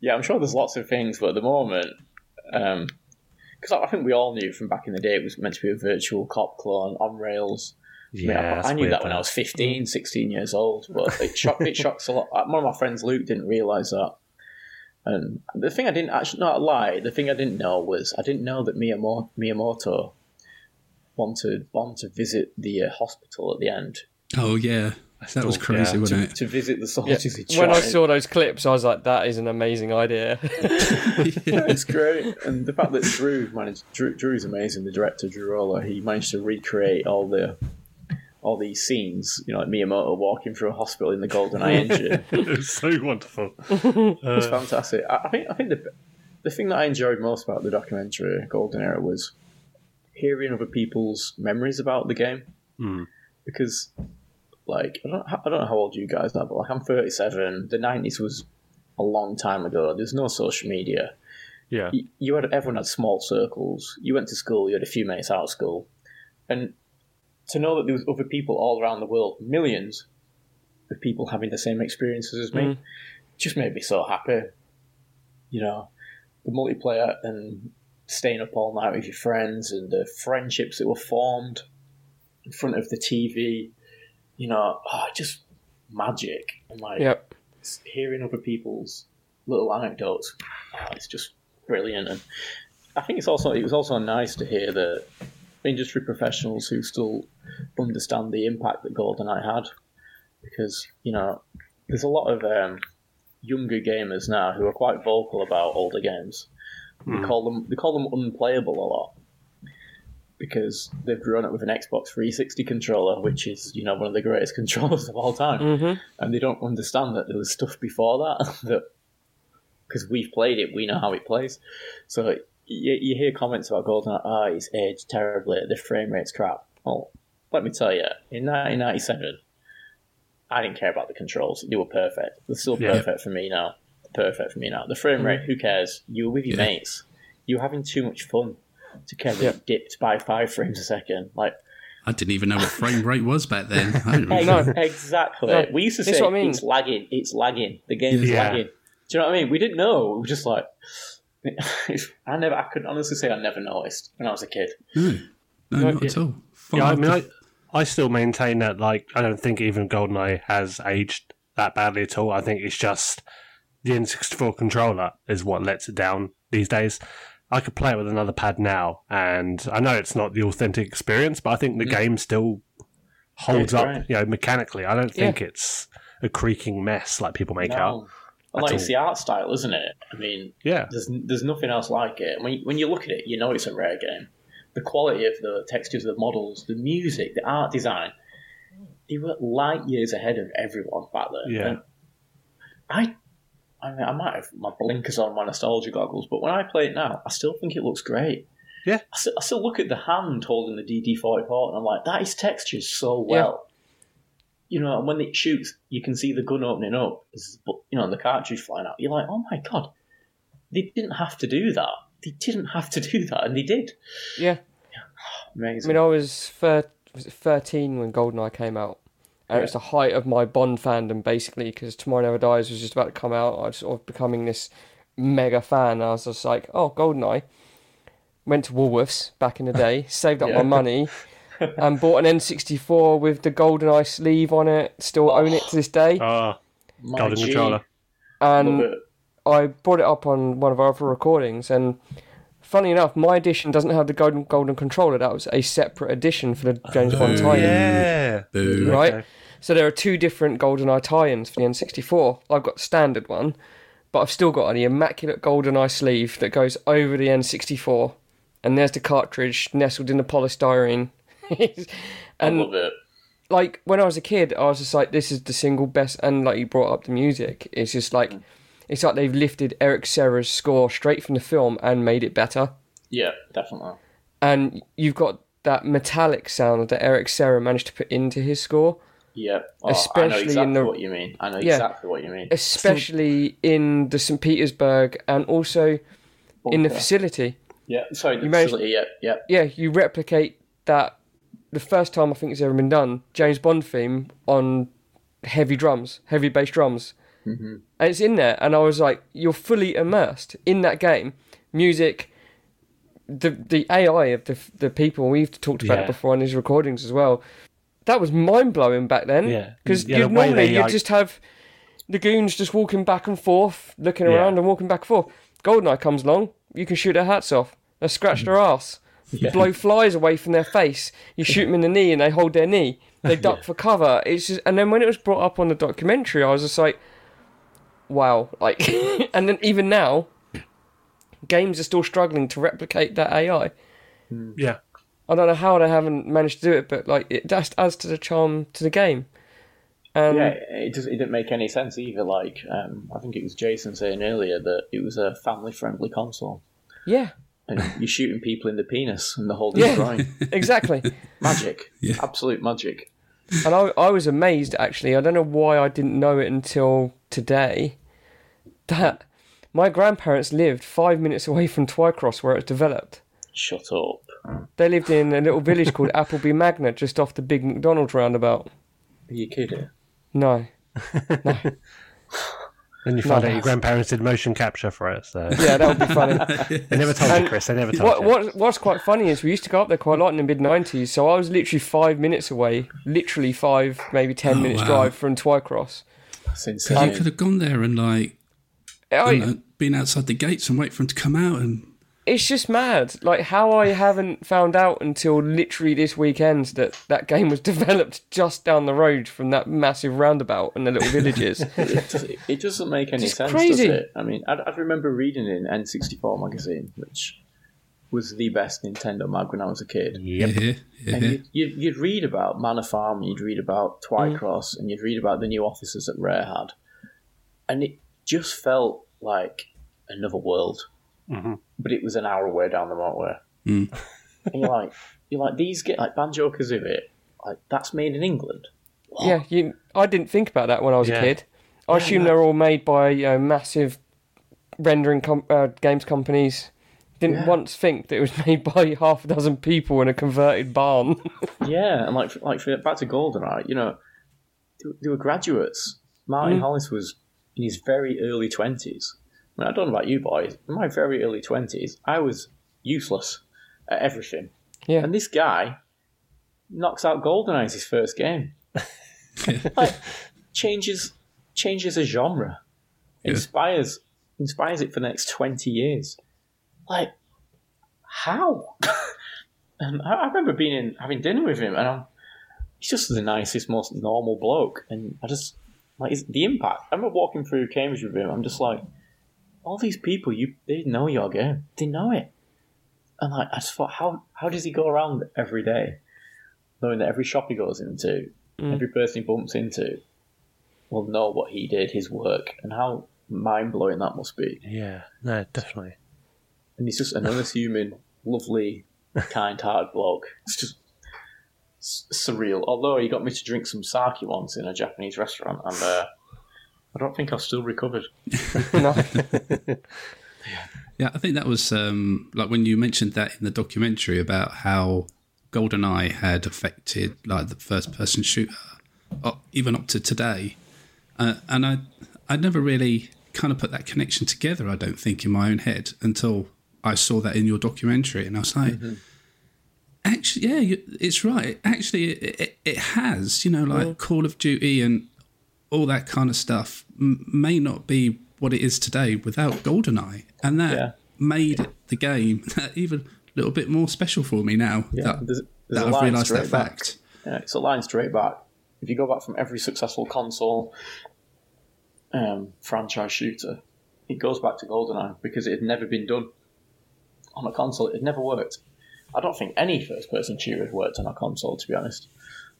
yeah, I'm sure there's lots of things, but at the moment, because I I think we all knew from back in the day it was meant to be a Virtua Cop clone on rails. I, mean, I- Yeah, I, knew that when. I was 15, 16 years old, but it, shock, it shocks a lot. One of my friends, Luke, didn't realise that. And the thing I didn't actually, not lie, the thing I didn't know was I didn't know that Miyamoto, Miyamoto wanted Bond to visit the uh, hospital at the end Oh yeah, that was crazy, yeah. wasn't to, it? to visit the Yeah. soldiers. he When I saw those clips, I was like, "That is an amazing idea." [laughs] [laughs] it's great, and the fact that Drew managed Drew, Drew's amazing. The director Drew Roller, he managed to recreate all the all these scenes. You know, like Miyamoto walking through a hospital in the GoldenEye [laughs] engine. it was so wonderful. It's fantastic. I, I think I think the the thing that I enjoyed most about the documentary Golden Era was hearing other people's memories about the game. Hmm. Because, like, I don't I don't know how old you guys are, but like I'm 37. The 90s was a long time ago. There's no social media. Yeah. You, you had everyone had small circles. You went to school. You had a few mates out of school, and to know that there was other people all around the world, millions of people having the same experiences as me, Mm. just made me so happy. You know, the multiplayer and staying up all night with your friends and the friendships that were formed in front of the TV. You know, oh, just magic and like yep. hearing other people's little anecdotes. Oh, it's just brilliant, and I think it's also it was also nice to hear the industry professionals who still understand the impact that GoldenEye had, because you know there's a lot of um, younger gamers now who are quite vocal about older games. They hmm. call them they call them unplayable a lot because they've grown up with an Xbox 360 controller, which is you know one of the greatest [laughs] controllers of all time hmm and they don't understand that there was stuff before that [laughs] that because we've played it, we know how it plays. So you, you hear comments about Golden, ah, it's aged terribly, the frame rate's crap. Well, let me tell you, in 1997, I didn't care about the controls; they were perfect. They're still Yeah. perfect for me now. Perfect for me now. The frame rate, who cares? You were with your Yeah. mates. You were having too much fun to care that Yeah. it dipped by five frames a second. Like I didn't even know what frame rate was back then. I don't really No. Exactly. No, we used to say what I mean. it's lagging, it's lagging, the game's Yeah. lagging. Do you know what I mean? We didn't know. We were just like, [laughs] I never. I could honestly say I never noticed when I was a kid. No, no, No, not yeah. at all. Far Yeah, I mean, I, I still maintain that, like, I don't think even GoldenEye has aged that badly at all. I think it's just the N64 controller is what lets it down these days. I could play it with another pad now, and I know it's not the authentic experience, but I think the mm. game still holds up, you know, mechanically. I don't Yeah. think it's a creaking mess like people make out. No. And like it's the art style, isn't it? I mean, Yeah, there's there's nothing else like it. When you, when you look at it, you know it's a rare game. The quality of the textures, the models, the music, the art design, they were light years ahead of everyone back then. Yeah. And I, I mean, I might have my blinkers on, my nostalgia goggles, but when I play it now, I still think it looks great. Yeah. I still, I still look at the hand holding the DD44 and I'm like, that is textured so well. You know, and when it shoots, you can see the gun opening up, you know, the cartridge flying out. You're like, oh my god, they didn't have to do that. They didn't have to [laughs] do that, and they did. Yeah. [sighs] I Amazing. mean, I was, thir- was it 13 when GoldenEye came out. And it was the height of my Bond fandom, basically, because Tomorrow Never Dies was just about to come out. I was sort of becoming this mega fan. I was just like, oh, GoldenEye. Went to Woolworths back in the day, [laughs] saved up Yeah. my money, and bought an N64 with the GoldenEye sleeve on it. Still own it to this day. ah, My golden G. controller. And. I brought it up on one of our other recordings, and funny enough, my edition doesn't have the golden golden controller. That was a separate edition for the James Bond Oh, tie-in, Yeah, Boo. right? Okay. So there are two different golden eye tie-ins for the N64. I've got the standard one, but I've still got the immaculate golden eye sleeve that goes over the N64, and there's the cartridge nestled in the polystyrene. [laughs] I love it. like when I was a kid, I was just like, this is the single best. And like you brought up the music, it's just like, mm. It's like they've lifted Eric Serra's score straight from the film and made it better. Yeah, definitely. And you've got that metallic sound that Eric Serra managed to put into his score, Yeah. Oh, I know Especially in the- what you mean. I know Yeah. exactly what you mean. especially in the St. Petersburg and also in the facility. Yeah, sorry, the You managed- facility. Yeah, yeah. Yeah, you replicate that. The first time I think it's ever been done, James Bond theme on heavy drums, heavy bass drums, Mm-hmm. and it's in there. And I was like, you're fully immersed in that game. Music, the the AI of the the people we've talked about Yeah. it before on these recordings as well. That was mind blowing back then. Yeah. because Yeah, the normally you like- just have the goons just walking back and forth, looking Yeah. around and walking back and forth. Goldeneye comes along, you can shoot their hats off. They scratch their ass. [laughs] You blow flies away from their face. You shoot them in the knee and they hold their knee. They [laughs] duck for cover. It's just, and then when it was brought up on the documentary, I was just like, wow. Like, [laughs] and then even now, games are still struggling to replicate that AI. Yeah. I don't know how they haven't managed to do it, but like it just adds to the charm to the game. Um, yeah, it just it didn't make any sense either. Like, um, I think it was Jason saying earlier that it was a family-friendly console, yeah, and you're shooting people in the penis and the whole holding Yeah. the [laughs] exactly. Magic, [laughs] Yeah. absolute magic. And I, I was amazed actually. I don't know why I didn't know it until today. That my grandparents lived five minutes away from Twycross where it developed. Shut up. They lived in a little village called [laughs] Appleby Magna, just off the big McDonald's roundabout. Are you kidding? No, [laughs] Then you find No. out your grandparents did motion capture for it. So yeah, that would be funny. [laughs] they never told And you, Chris. They never told What, you. what what's quite funny is we used to go up there quite a lot in the mid nineties. So I was literally five minutes away, literally five, maybe ten Oh, minutes wow. drive from Twycross. That's You could have gone there and like I, you know, been outside the gates and wait for him to come out and it's just mad. Like how I haven't found out until literally this weekend that that game was [laughs] developed just down the road from that massive roundabout and the little [laughs] villages. it, it doesn't make any It's sense, crazy. does it? I mean, I, I remember reading in N64 magazine, which was the best Nintendo mag when I was a kid. Yep. yeah, yeah, And mm-hmm. you'd, you'd, you'd read about Manor Farm, you'd read about mm. Twycross, and you'd read about the new officers that Rare had. And it just felt like another world. Mm-hmm. But it was an hour away down the motorway. Mm. And you're like, you're like, these get like Banjo Kazooie, like that's made in England. yeah, you. I didn't think about that when I was Yeah. a kid. I assumed they're all made by you know, massive rendering com- uh, games companies. Didn't Yeah. once think that it was [laughs] made by half a dozen people in a converted barn. [laughs] Yeah, and like like for, back to GoldenEye, you know, they, they were graduates. Martin mm. Hollis was in his very early twenties. I, mean, I don't know about you boys. In my very early twenties, I was useless at everything. Yeah. And this guy knocks out GoldenEye as his first game. [laughs] like changes changes a genre. Inspires inspires it for the next twenty years. Like how? And [laughs] um, I, I remember being in having dinner with him, and I'm, he's just the nicest, most normal bloke. And I just like the impact. I remember walking through Cambridge with him. I'm just like, all these people, you they know your game, they know it. And like, I just thought, how how does he go around every day, knowing that every shop he goes into, mm. every person he bumps into, will know what he did, his work, and how mind blowing that must be. Yeah. No, definitely. And he's just [laughs] an unassuming, lovely, kind-hearted bloke. It's just s- surreal. Although he got me to drink some sake once in a Japanese restaurant, and uh, I don't think I've still recovered. [laughs] no. [laughs] Yeah, I think that was um, like when you mentioned that in the documentary about how GoldenEye had affected like the first person shooter, uh, even up to today. Uh, and I, I never really kind of put that connection together. I don't think in my own head until I saw that in your documentary, and I was like, actually, yeah, you, it's right. Actually, it, it, it has. You know, like Call of Duty and all that kind of stuff m- may not be what it is today without GoldenEye, and that Yeah. made the game [laughs] even a little bit more special for me now. Yeah, that, there's, there's that I've realised that back. fact. Yeah, it's a line straight back. If you go back from every successful console um, franchise shooter, it goes back to GoldenEye because it had never been done on a console. It never worked. I don't think any first-person shooter had worked on a console, to be honest.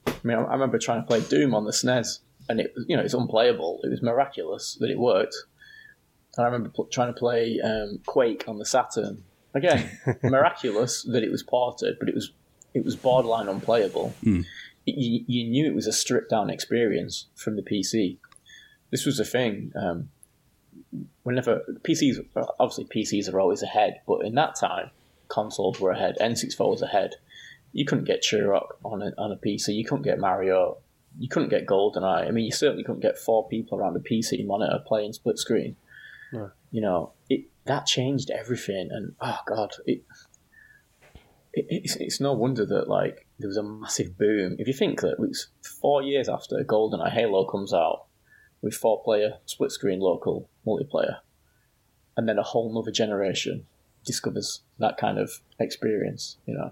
I mean, I I remember trying to play Doom on the SNES, and it was, you know, it's unplayable. It was miraculous that it worked. And I remember pl- trying to play um, Quake on the Saturn. Again, [laughs] miraculous that it was ported, but it was it was borderline unplayable. It- you, you knew it was a stripped down experience from the PC. This was the thing. Um, whenever PCs, obviously PCs are always ahead, but in that time, consoles were ahead. N64 was ahead. You couldn't get Turok on a, on a PC. You couldn't get Mario. You couldn't get GoldenEye. I mean, you certainly couldn't get four people around a PC monitor playing split screen. You know, it that changed everything. And oh god, it, it it's, it's no wonder that like there was a massive boom. If you think that it was four years after GoldenEye Halo comes out with four player split screen local multiplayer, and then a whole nother generation discovers that kind of experience, you know.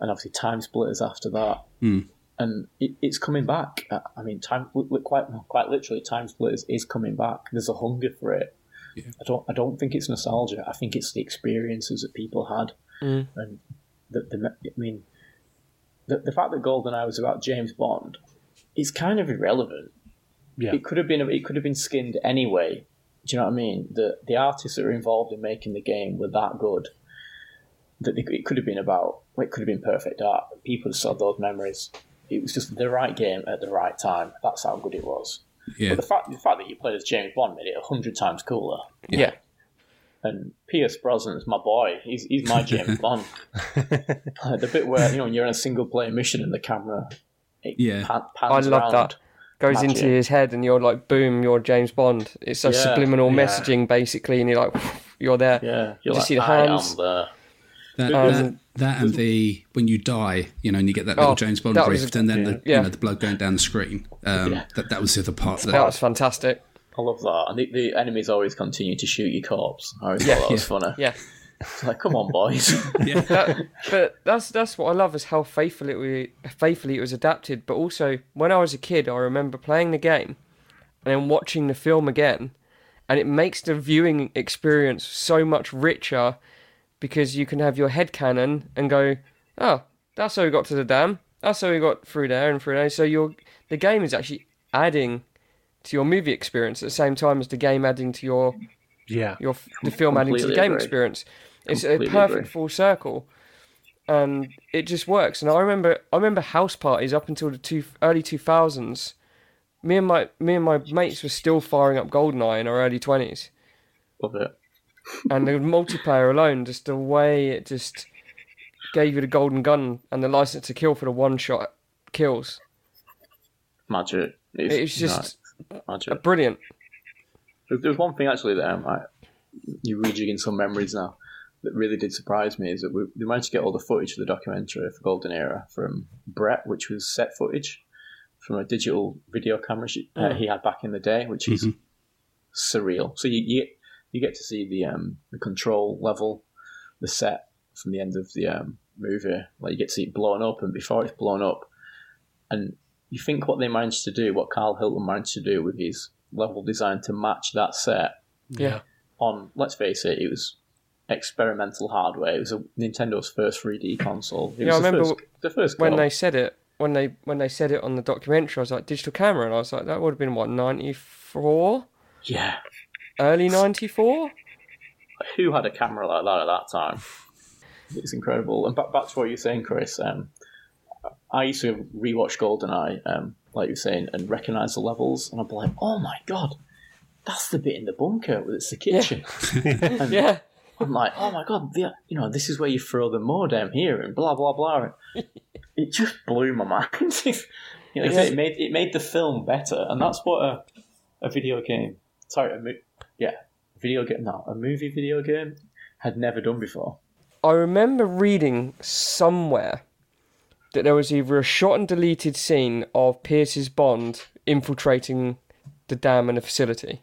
And obviously, Time Splitters after that, Mm. and it, it's coming back. I- I mean, time li- li- quite quite literally, Time Splitters is coming back. There's a hunger for it. Yeah. I don't I don't think it's nostalgia. I think it's the experiences that people had, Mm. and the, the I mean, the the fact that GoldenEye was about James Bond is kind of irrelevant. Yeah. It could have been it could have been skinned anyway. Do you know what I mean? The the artists that were involved in making the game were that good that they, it could have been about. It could have been perfect art. People just had those memories. It was just the right game at the right time. That's how good it was. Yeah. But the fact the fact that you played as James Bond made it a hundred times cooler. Yeah. And Pierce Brosnan's my boy. He's he's my James [laughs] Bond. [laughs] The bit where you know you're on a single player mission and the camera it Yeah. pan, I love around. that. Goes Magic. into his head, and you're like, boom, you're James Bond. It's a Yeah, subliminal yeah. messaging, basically, and you're like, you're there. Yeah, You you're just like, see the hands. That, Um, that, that and the when you die, you know, and you get that little Oh, James Bond that rift, a- and then the Yeah. you know the blood going down the screen. Um, Yeah. That that was the other part. That, That was fantastic. I love that. And the, the enemies always continue to shoot your corpse. I always Yeah, thought that was funny. Yeah. It's [laughs] like, come on, boys. [laughs] yeah. that, [laughs] but that's that's what I love is how faithful it we faithfully it was adapted. But also, when I was a kid, I remember playing the game and then watching the film again, and it makes the viewing experience so much richer because you can have your head canon and go, oh, that's how we got to the dam. That's how we got through there and through there. So your the game is actually adding to your movie experience at the same time as the game adding to your Yeah. your the film adding to the game agree. experience. It's a perfect agree. full circle, and it just works. And I remember, I remember house parties up until the two early two thousands. Me and my me and my mates were still firing up Goldeneye in our early twenties, love it. and the multiplayer alone, just the way it just gave you the golden gun and the license to kill for the one shot kills. Magic. It's, It's just no, magic. brilliant. There- There's one thing actually that um, I, you're rejigging some memories now that really did surprise me is that we, we managed to get all the footage for the documentary for Golden Era from Brett, which was set footage from a digital video camera she, uh, he had back in the day, which is surreal. So you, you you get to see the um, the control level, the set from the end of the um, movie. Like you get to see it blown up, and before it's blown up, and you think what they managed to do, what Karl Hilton managed to do with his level design to match that set Yeah, on, let's face it, it was experimental hardware. It was a, Nintendo's first 3D console. It Yeah, I the remember first, the first when they said it, when they when they said it on the documentary, I was like digital camera, and I was like, that would have been what ninety four. Yeah. early 94 Who had a camera like that at that time? It's incredible. And back, back to what you're saying, Chris, um, I used to rewatch GoldenEye, um, like you were saying, and recognise the levels, and I'd be like, oh my god, that's the bit in the bunker, where it's the kitchen. [laughs] [laughs] And yeah I'm like, oh my god, the, you know, this is where you throw the modem here, and blah blah blah. [laughs] it just blew my mind. [laughs] you know, Yeah. it made it made the film better, and that's what a a video game. Sorry, a mo- yeah, video game. No, a movie video game had never done before. i remember reading somewhere that there was either a shot and deleted scene of pierce's bond infiltrating the dam and the facility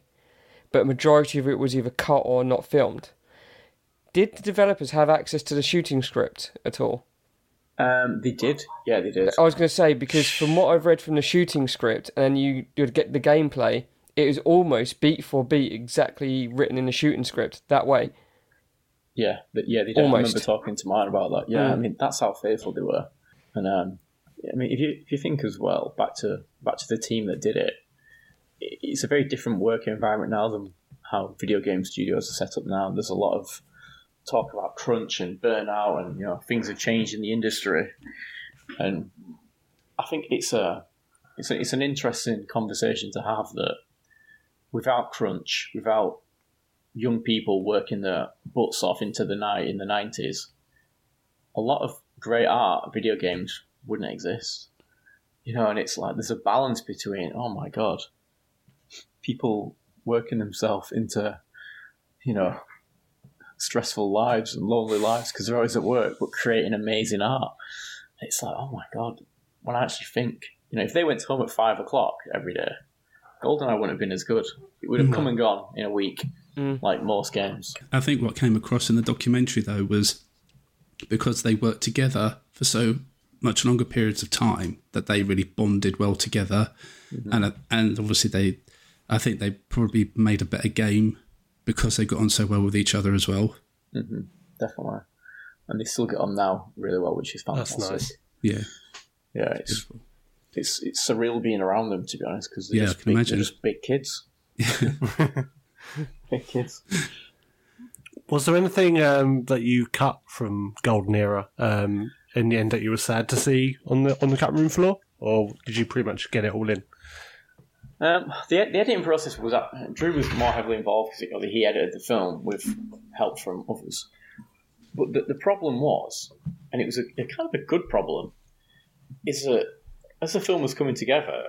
but a majority of it was either cut or not filmed did the developers have access to the shooting script at all Um, they did, yeah, they did. I was going to say because from what I've read from the shooting script, and you you'd get the gameplay, it was almost beat for beat exactly written in the shooting script that way. Yeah, but yeah, they did. I remember talking to mine about that. Yeah, I Mm. mean that's how faithful they were. And um, I mean, if you if you think as well back to back to the team that did it, it- it's a very different working environment now than how video game studios are set up now. There's a lot of talk about crunch and burnout, and you know things have changed in the industry. And I think it's a it's a, it's an interesting conversation to have that without crunch, without young people working their butts off into the night in the 90s, a lot of great art, video games, wouldn't exist. You know, and it's like there's a balance between, oh my god, people working themselves into, you know, stressful lives and lonely lives because they're always at work, but creating amazing art. It's like, oh my god, when I actually think, you know, if they went home at five o'clock every day, GoldenEye wouldn't have been as good. It would have come and gone in a week. Mm. like most games. I think what came across in the documentary though was because they worked together for so much longer periods of time that they really bonded well together, mm-hmm. and uh, and obviously they, I think they probably made a better game because they got on so well with each other as well. Definitely. And they still get on now really well, which is That's fantastic. nice. Yeah, Yeah, it's it's it's surreal being around them to be honest because they're, Yeah, just big, imagine. they're just big kids. [laughs] big kids. Was there anything um, that you cut from Golden Era um, in the end that you were sad to see on the on the cut room floor, or did you pretty much get it all in? Um, the, the editing process was up. Drew was more heavily involved because he edited the film with help from others. But the, the problem was, and it was a, a kind of a good problem, is that as the film was coming together,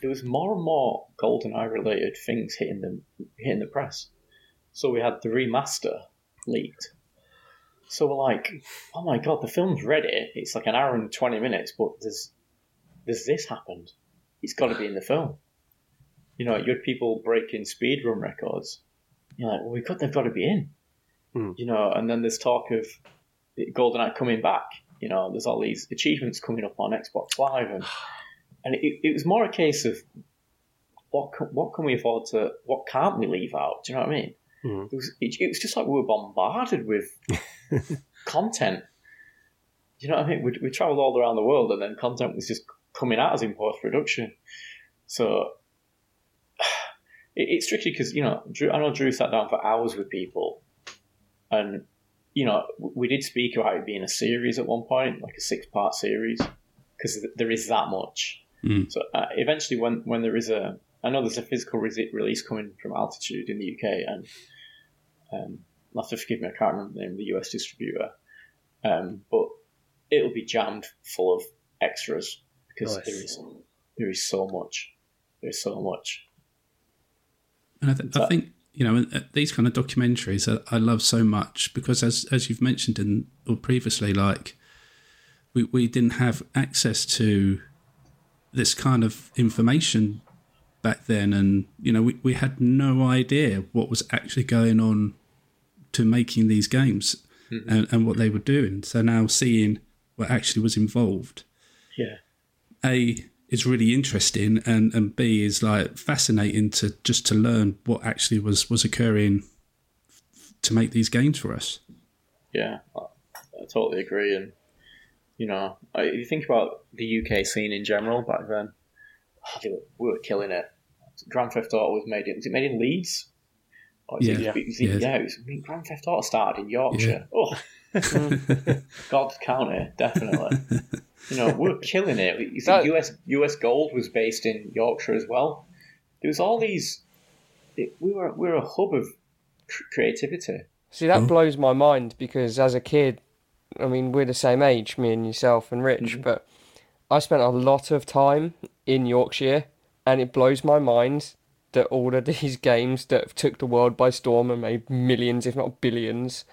there was more and more GoldenEye related things hitting the hitting the press. So we had the remaster leaked. So we're like, oh my god, the film's ready. It's like an hour and twenty minutes, but there's there's this happened. It's got to be in the film you know, you had people breaking speed run records. You're like, well, we got, they've got to be in, Hmm. you know. And then there's talk of GoldenEye coming back. You know, there's all these achievements coming up on Xbox Live, and [sighs] and it, it was more a case of what can, what can we afford to, what can't we leave out? Do you know what I mean? Hmm. It was it, it was just like we were bombarded with [laughs] content. You know what I mean? We, we travelled all around the world, and then content was just coming out as in post production. So it's tricky because you know Drew, I know Drew sat down for hours with people, and you know we did speak about it being a series at one point, like a six part series, because there is that much. Mm. So uh, eventually, when when there is a, I know there's a physical re- release coming from Altitude in the UK, and um, you'll have to forgive me, I can't remember the name of the US distributor, um, but it'll be jammed full of extras because Nice. there is there is so much, there's so much. And I, th- I think you know uh, these kind of documentaries I, I love so much because as as you've mentioned in or previously, like we we didn't have access to this kind of information back then, and you know we we had no idea what was actually going on to making these games and, and what they were doing. So now seeing what actually was involved Yeah. a is really interesting and and b is like fascinating to just to learn what actually was was occurring to make these games for us Yeah, I, I totally agree. And you know, I, you think about the UK scene in general back then. oh, were, we were killing it. Grand Theft Auto was made in. Was it made in Leeds? It- Yeah. it- Yeah. yeah. it was, I mean, Grand Theft Auto started in Yorkshire. Oh, [laughs] God's County, definitely. [laughs] you know, we're [laughs] killing it. You see, That- US US Gold was based in Yorkshire as well. There was all these. It, we were we were a hub of cr- creativity. See, that hmm? blows my mind because as a kid, I mean, we're the same age, me and yourself and Rich, mm-hmm. but I spent a lot of time in Yorkshire, and it blows my mind that all of [laughs] these games that took the world by storm and made millions, if not billions,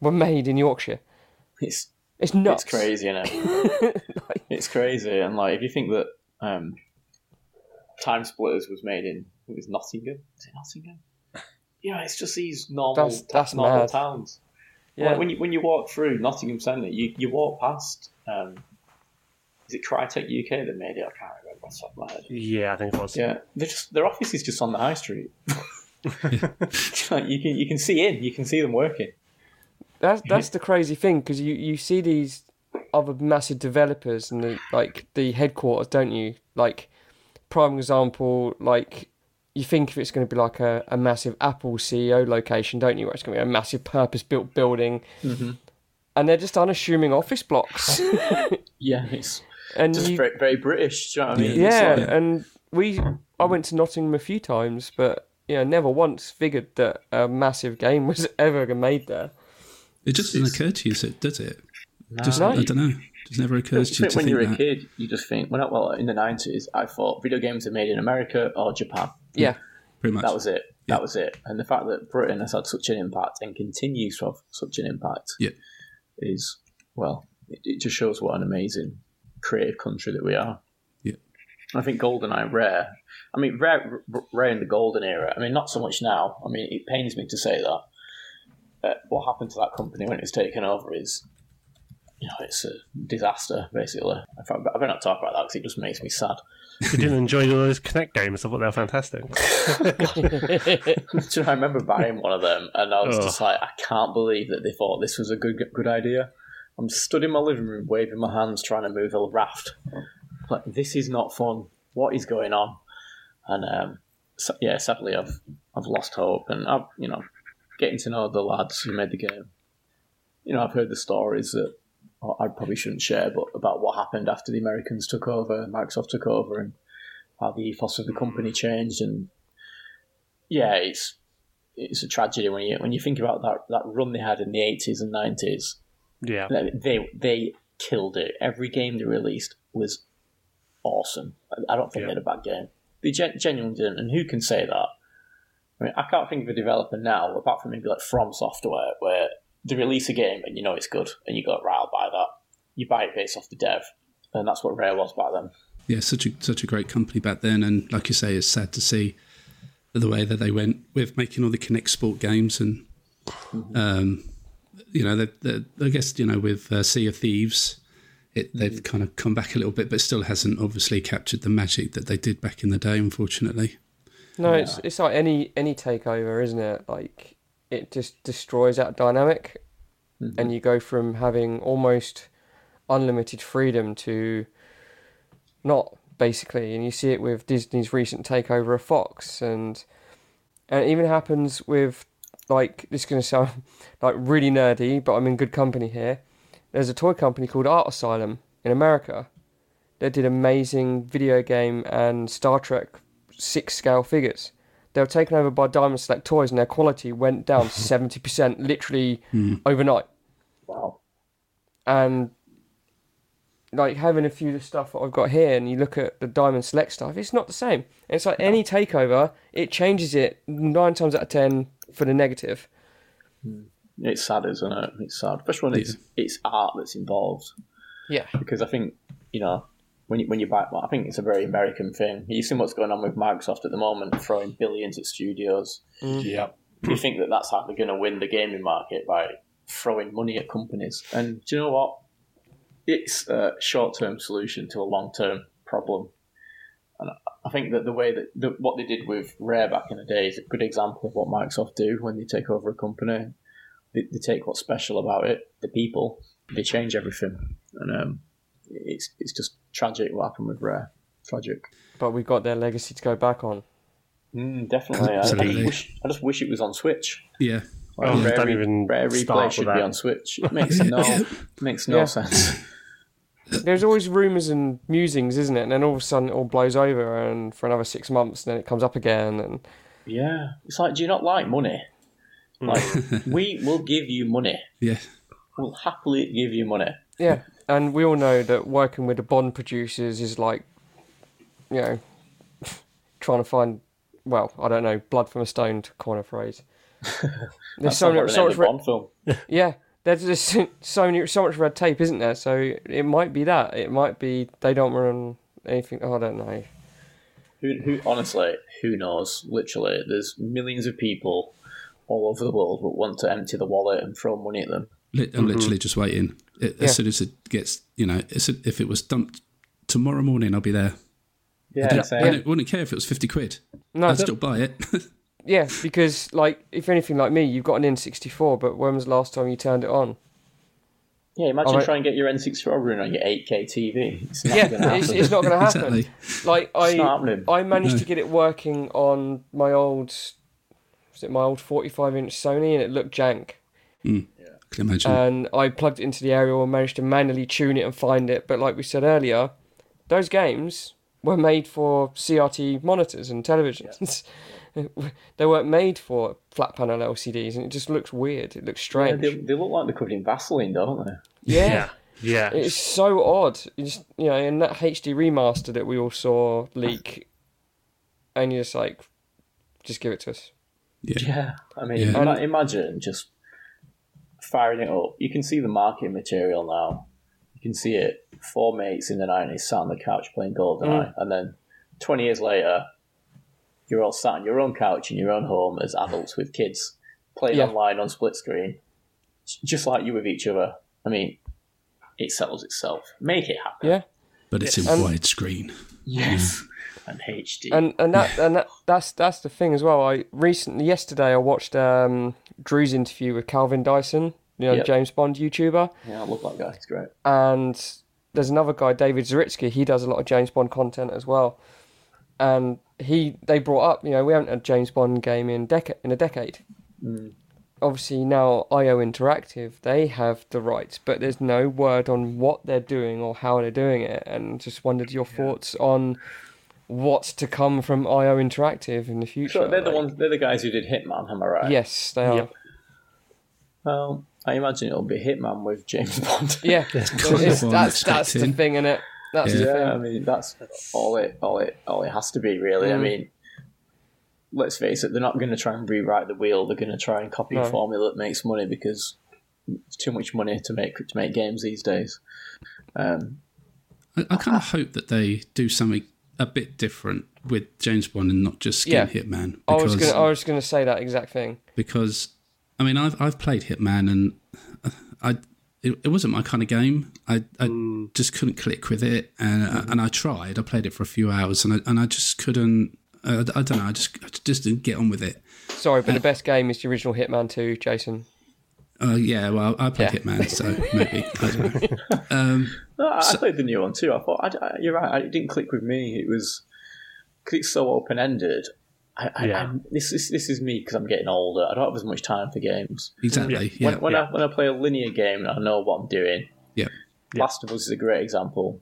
were made in Yorkshire. It's It's nuts. It's crazy, isn't it? [laughs] it's crazy, and like if you think that um, Time Splitters was made in it was Nottingham, is it Nottingham? Yeah, it's just these normal, That's- that's normal mad. towns. Yeah. Like when you when you walk through Nottingham Centre, you, you walk past. Um, is it Crytek UK that made it? I can't remember off the top of my head. Yeah, I think it was. Yeah, they're just their office is just on the high street. [laughs] [laughs] Like, you can you can see in, you can see them working. That's that's the crazy thing because you, you see these other massive developers and the, like the headquarters, don't you? Like prime example, like you think if it's going to be like a, a massive Apple CEO location, don't you? Where it's going to be a massive purpose built building, mm-hmm. and they're just unassuming office blocks. [laughs] Yeah, it's and just you, very, very British. Do you know what I mean? Yeah, like- and we I went to Nottingham a few times, but you know never once figured that a massive game [laughs] was ever made there. It just doesn't occur to you so- does it just No. i don't know it just never occurs to you to when think you're a kid, you just think, well, well, in the 90s, I thought video games are made in America or Japan. Yeah, pretty much That was it. That was it. And the fact that Britain has had such an impact and continues to have such an impact Yeah. is, well, it, it just shows what an amazing creative country that we are. Yeah. I think GoldenEye Rare. I mean, Rare, Rare in the Golden era. I mean, not so much now. I mean, it pains me to say that. Uh, what happened to that company when it was taken over is, you know, it's a disaster basically. I better not talk about that because it just makes me sad. You didn't enjoy all those Kinect games. I thought they were fantastic. [laughs] Know, I remember buying one of them, and I was Ugh. just like, I can't believe that they thought this was a good good idea. I'm stood in my living room, waving my hands, trying to move a raft. Like, this is not fun. What is going on? And um, so, yeah, sadly, I've I've lost hope, and I've you know, getting to know the lads who made the game. You know, I've heard the stories that I probably shouldn't share, but about what happened after the Americans took over, Microsoft took over, and how the ethos of the company changed, and yeah, it's it's a tragedy when you when you think about that that run they had in the eighties and nineties. Yeah. They they killed it. Every game they released was awesome. I- I don't think Yeah. they had a bad game. They gen- genuinely didn't, and who can say that? I mean, I can't think of a developer now, apart from maybe like From Software, where they release a game and you know it's good, and you go right, I'll buy that. You buy it based off the dev, and that's what Rare was back then. yeah, such a such a great company back then, and like you say, it's sad to see the way that they went with making all the Kinect Sport games, and um, you know, they, they, I guess you know with uh, Sea of Thieves, it, they've kind of come back a little bit, but still hasn't obviously captured the magic that they did back in the day, unfortunately. No, it's it's like any any takeover, isn't it? Like it just destroys that dynamic, and mm-hmm. you go from having almost unlimited freedom to not basically. And you see it with Disney's recent takeover of Fox, and and it even happens with like this is going to sound [laughs] like really nerdy, but I'm in good company here. There's a toy company called Art Asylum in America. They did amazing video game and Star Trek six scale figures. They were taken over by Diamond Select Toys, and their quality went down [laughs] seventy percent, literally hmm. overnight. Wow. And like having a few of the stuff that I've got here, and you look at the Diamond Select stuff, it's not the same. It's like any takeover, it changes it nine times out of ten for the negative. Hmm. It's sad, isn't it? It's sad, especially when it's it's art that's involved. Yeah, because I think you know when you, when you buy, well, I think it's a very American thing. You see what's going on with Microsoft at the moment, throwing billions at studios. Yeah. You think that that's how they're going to win the gaming market by throwing money at companies? And do you know what? It's a short-term solution to a long-term problem. And I think that the way that the, what they did with Rare back in the day is a good example of what Microsoft do when they take over a company. They, they take what's special about it, the people, they change everything, and um, it's it's just tragic what happened with Rare. Tragic. but we've got their legacy to go back on. Mm, definitely. I, I, Absolutely. just wish, I just wish it was on Switch. Yeah, Like, Oh, Rare, don't even Rare Replay with should that. be on Switch. It makes no [laughs] makes no Yeah. sense. [laughs] There's always rumours and musings, isn't it? And then all of a sudden it all blows over, and for another six months, and then it comes up again, and Yeah, it's like, do you not like money? Like, [laughs] we will give you money. yeah, We'll happily give you money. Yeah, and we all know that working with the Bond producers is like, you know, [laughs] trying to find, well, I don't know, blood from a stone to coin a phrase. [laughs] There's That's so, not much, so much, of re- Bond film. [laughs] yeah. There's just so many, so much red tape, isn't there? So it might be that. It might be they don't run anything. Oh, I don't know. Who, who, honestly, who knows? Literally, there's millions of people all over the world that want to empty the wallet and throw money at them. I'm mm-hmm. literally just waiting. It, Yeah. As soon as it gets, you know, as soon- if it was dumped tomorrow morning, I'll be there. Yeah, I same. wouldn't, wouldn't care if it was 50 quid. No, I'd still buy it. [laughs] yeah, because like if anything like me, you've got an N64, but when was the last time you turned it on? Yeah, imagine Alright. trying to get your N64 running on your 8K TV. It's not Yeah, going to it's, happen. it's not going to happen. exactly. Like I. I managed to get it working on my old, was it my old 45 inch Sony, and it looked jank. Hmm. I can imagine. And I plugged it into the aerial and managed to manually tune it and find it. But like we said earlier, those games were made for CRT monitors and televisions. [laughs] they weren't made for flat panel LCDs, and it just looks weird. It looks Yeah, strange. they, they look like they're covered in Vaseline, don't they? yeah. Yeah. It's so odd. You just you know, in that HD remaster that we all saw leak, and you're just like, just give it to us. yeah. Yeah, I mean, Yeah. ima- imagine just firing it up. You can see the marketing material now. you can see it. Four mates in the nineties sat on the couch playing GoldenEye, and then twenty years later, you're all sat on your own couch in your own home as adults with kids playing Yeah. online on split screen, just like you with each other. I mean, it settles itself. Make it happen. Yeah. But it's in And- widescreen. Yes. And HD. and and that and that, that's that's the thing as well. I recently yesterday I watched um, Drew's interview with Calvin Dyson, you know, Yep. James Bond YouTuber, yeah, I love that guy. It's great. and there's another guy, David Zaritsky. He does a lot of James Bond content as well, and he they brought up, you know, we haven't had a James Bond game in decade in a decade. Mm. Obviously now IO Interactive they have the rights, but there's no word on what they're doing or how they're doing it, and just wondered your thoughts on what's to come from IO Interactive in the future. So they're the ones. They're the guys who did Hitman. Am I right? Yes, they are. Yep. Well, I imagine it'll be Hitman with James [laughs] Bond. Yeah, kind It's- [laughs] that's that's the expecting. thing, in it. That's the Yeah, I mean that's all it all it all it has to be really. I Mm. mean, let's face it, they're not going to try and rewrite the wheel. They're going to try and copy No. a formula that makes money because it's too much money to make to make games these days. Um, I, I kind of hope that they do something a bit different with James Bond and not just skin Yeah. Hitman. I was because- gonna I was gonna say that exact thing. because I mean I've I've played Hitman and I it, it wasn't my kind of game. I, I just couldn't click with it, and and I tried. I played it for a few hours, and I and I just couldn't. Uh, I don't know. I just I just didn't get on with it. Sorry, but the best game is the original Hitman 2, Jason. Uh, yeah, well, I played Yeah. Hitman, so [laughs] maybe I don't know. Um, no, I, I played the new one too. I thought I, I- you're right. It didn't click with me. It was because it's so open ended. I, I, Yeah. I'm- this is this is me because I'm getting older. I don't have as much time for games. exactly. Yeah. When, when Yeah. I when I play a linear game, I know what I'm doing. Yeah. Yeah. Last of Us is a great example.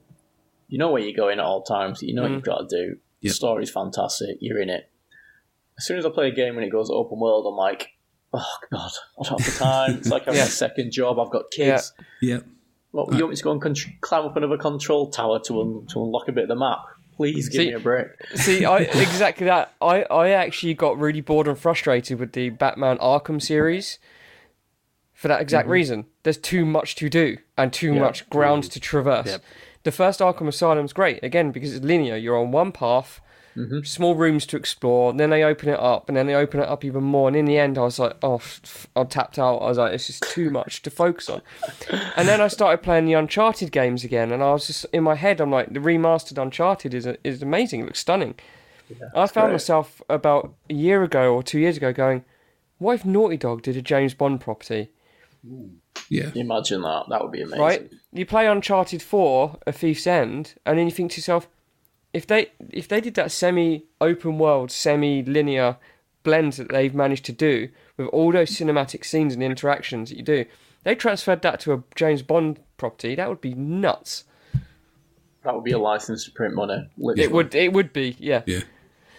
You know where you're going at all times. You know what mm. you've got to do. Yeah. The story's fantastic. You're in it. As soon as I play a game and it goes open world, I'm like, oh god, I don't have the time. It's like [laughs] having Yeah. a second job. I've got kids. yeah. What, you uh, want me to go and con- climb up another control tower to un- to unlock a bit of the map? Please give See- me a break. See, I [laughs] exactly that. I, I actually got really bored and frustrated with the Batman Arkham series for that exact mm-hmm. reason. There's too much to do and too Yeah. much ground mm. to traverse. Yep. The first Arkham Asylum's great again because it's linear. You're on one path, Mm-hmm. small rooms to explore. And Then they open it up, and then they open it up even more. And in the end, I was like, oh, f- I tapped out. I was like, it's just too much to focus on. [laughs] and then I started playing the Uncharted games again, and I was just in my head. I'm like, the remastered Uncharted is is amazing. It looks stunning. I found great. myself about a year ago or two years ago going, what if Naughty Dog did a James Bond property? Yeah. Imagine that. That would be amazing. right? You play Uncharted Four, A Thief's End, and then you think to yourself, if they if they did that semi open world, semi linear blend that they've managed to do with all those cinematic scenes and interactions that you do, they transferred that to a James Bond property, that would be nuts. That would be a license to print money. literally. It would it would be, yeah. Yeah.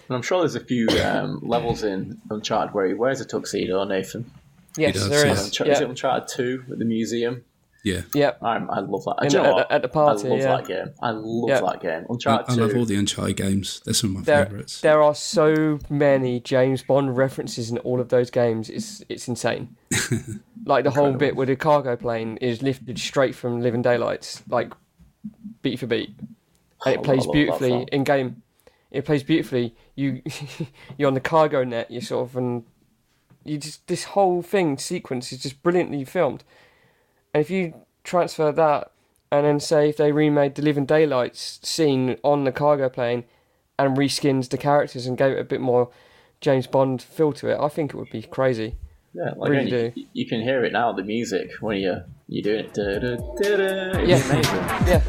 And I'm sure there's a few um, levels in Uncharted where he wears a tuxedo, Nathan. Yes, does, there yeah. is. Unchar- Is it Yeah. Uncharted 2 at the musium? Yeah. yeah. I'm, I love that. In- you know at the- at the party, I love yeah. that game. I love Yeah. that game. I, Uncharted I 2. love all the Uncharted games. They're some of my There, favourites. there are so many James Bond references in all of those games. It's it's insane. [laughs] like the whole bit where the cargo plane is lifted straight from Living Daylights, like beat for beat, and I it plays love beautifully film. in game. It plays beautifully. You [laughs] you're on the cargo net. You're sort of and you just this whole thing sequence is just brilliantly filmed. And if you transfer that and then say if they remade the Living Daylights scene on the cargo plane and reskins the characters and gave it a bit more James Bond feel to it, I think it would be crazy. Yeah, like Really do. you, you can hear it now, the music, when you're, you're doing it. Da-da, da-da. It's Yeah. amazing. Yeah.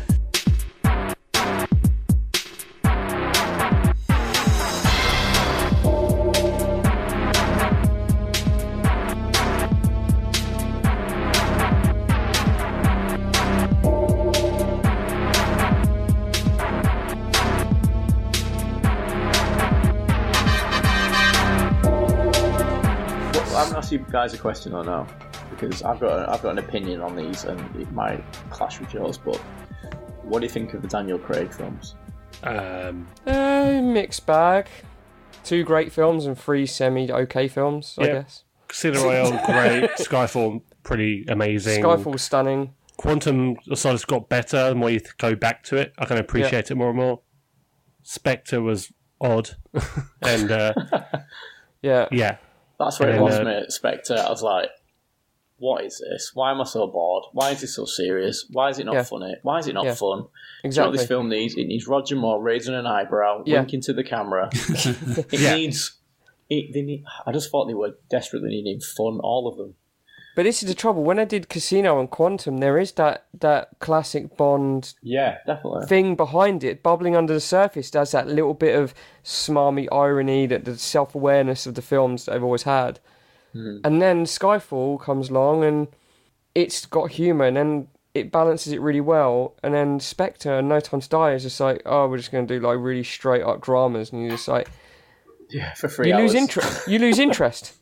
Guys a question or no, because I've got, I've got an opinion on these and it might clash with yours, but what do you think of the Daniel Craig films? Um, Uh, mixed bag. Two great films and three semi okay films, I guess. Casino Royale, great. [laughs] Skyfall, pretty amazing. Skyfall's stunning. Quantum of Solace got better the more you go back to it. I can appreciate it more and more. Spectre was odd, [laughs] and uh, Yeah. yeah, That's where And it then, lost uh, me at Spectre. I was like, what is this? Why am I so bored? Why is this so serious? Why is it not Yeah. funny? Why is it not Yeah. fun? Do you know what Exactly. this film needs? It needs Roger Moore raising an eyebrow, Yeah. winking to the camera. [laughs] it Yeah. needs. It, they need, I just thought they were desperately needing fun, all of them. But this is the trouble. When I did Casino and Quantum, there is that that classic Bond Yeah, definitely. thing behind it, bubbling under the surface. Does that little bit of smarmy irony, that the self awareness of the films that they've always had. Hmm. And then Skyfall comes along and it's got humour, and then it balances it really well. And then Spectre and No Time to Die is just like, oh, we're just going to do like really straight up dramas, and you're just like [laughs] Yeah, for free. you hours. lose interest. You lose [laughs] interest.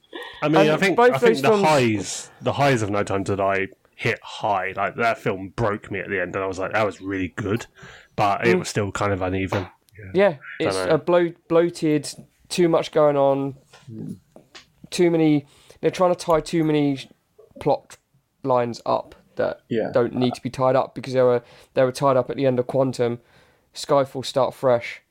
I mean, And I think both I think those the films- highs, the highs of No Time to Die hit high. Like that film broke me at the end, and I was like, that was really good, but Mm. it was still kind of uneven. Yeah, it's Dunno. a blo- bloated, too much going on, too many. They're trying to tie too many plot lines up that Yeah. don't need to be tied up because they were they were tied up at the end of Quantum. Skyfall start fresh,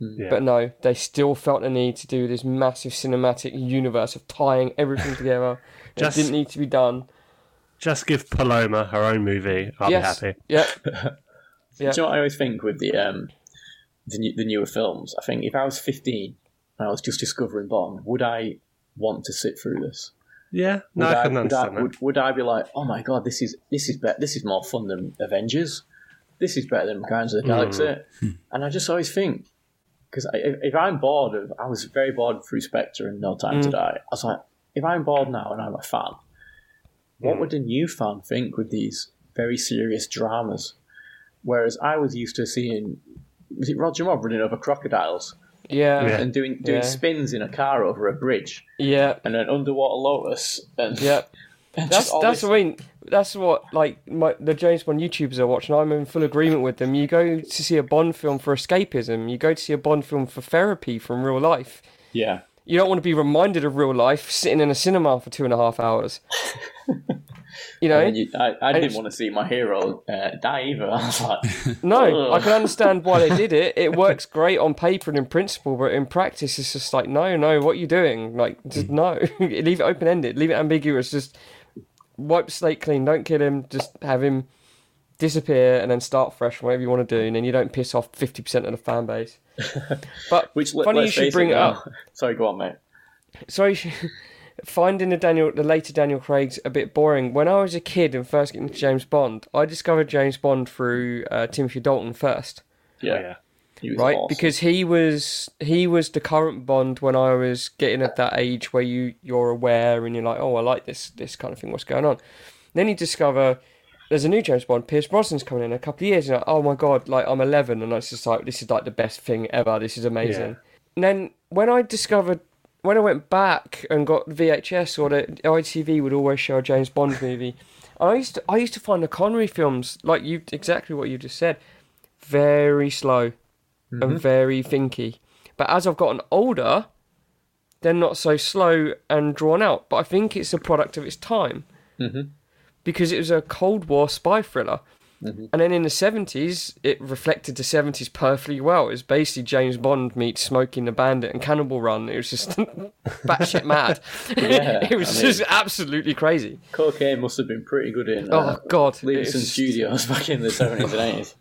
Yeah. but no, they still felt the need to do this massive cinematic universe of tying everything together. [laughs] Just- it didn't need to be done. Just give Paloma her own movie. I'll yes, be happy. [laughs] yeah, Do you know what I always think with the um, the, new, the newer films? I think if I was 15 and I was just discovering Bond, would I want to sit through this? Yeah, no, Would I I, can would, I, understand that. would, would I be like, oh my god, this is this is better, this is more fun than Avengers, this is better than Guardians of the Galaxy, and I just always think because if, if I'm bored of, I was very bored through Spectre and No Time to mm. Die. I was like, if I'm bored now and I'm a fan, what mm. would a new fan think with these very serious dramas? Whereas I was used to seeing, was it Roger Moore running over crocodiles yeah, Yeah. and doing doing Yeah. spins in a car over a bridge yeah. and an underwater lotus and Yeah. That's that's what I mean. That's what like my, the James Bond YouTubers are watching. I'm in full agreement with them. You go to see a Bond film for escapism. You go to see a Bond film for therapy from real life. yeah. You don't want to be reminded of real life sitting in a cinema for two and a half hours. [laughs] you know, And you, I, I didn't want to see my hero uh, die either. [laughs] I was like, no, I can understand why they did it. It [laughs] works great on paper and in principle, but in practice, it's just like, no, no, what are you doing? Like, just no, leave it open ended, leave it ambiguous. Just wipe the slate clean. Don't kill him. Just have him disappear and then start fresh, whatever you want to do, and then you don't piss off fifty percent of the fan base. [laughs] But which let- funny you should bring it now- up. [laughs] Sorry, go on, mate. Sorry, [laughs] finding the Daniel, the later Daniel Craig's a bit boring. When I was a kid and first getting into James Bond, I discovered James Bond through uh, Timothy Dalton first. Yeah, Oh, yeah. Right? awesome. because he was he was the current bond when i was getting at that age where you you're aware and you're like oh i like this this kind of thing what's going on? Then you discover there's a new james bond pierce brosnan's coming in a couple of years and you're like, oh my god like i'm 11 and it's just like this is like the best thing ever. This is amazing. And then when i discovered when i went back and got vhs or the itv would always show a james bond movie i used to i used to find the connery films like you exactly what you just said very slow mm-hmm. and very thinky. But as I've gotten older, they're not so slow and drawn out. But I think it's a product of its time mm-hmm. because it was a Cold War spy thriller. Mm-hmm. And then in the 70s, it reflected the 70s perfectly well. It was basically James Bond meets Smokey and the Bandit and Cannonball Run. It was just [laughs] batshit mad. [laughs] [laughs] It was I mean, just absolutely crazy. Cocaine must have been pretty good in oh, uh, Oh, God. Leaving some studios back in the 70s and 80s.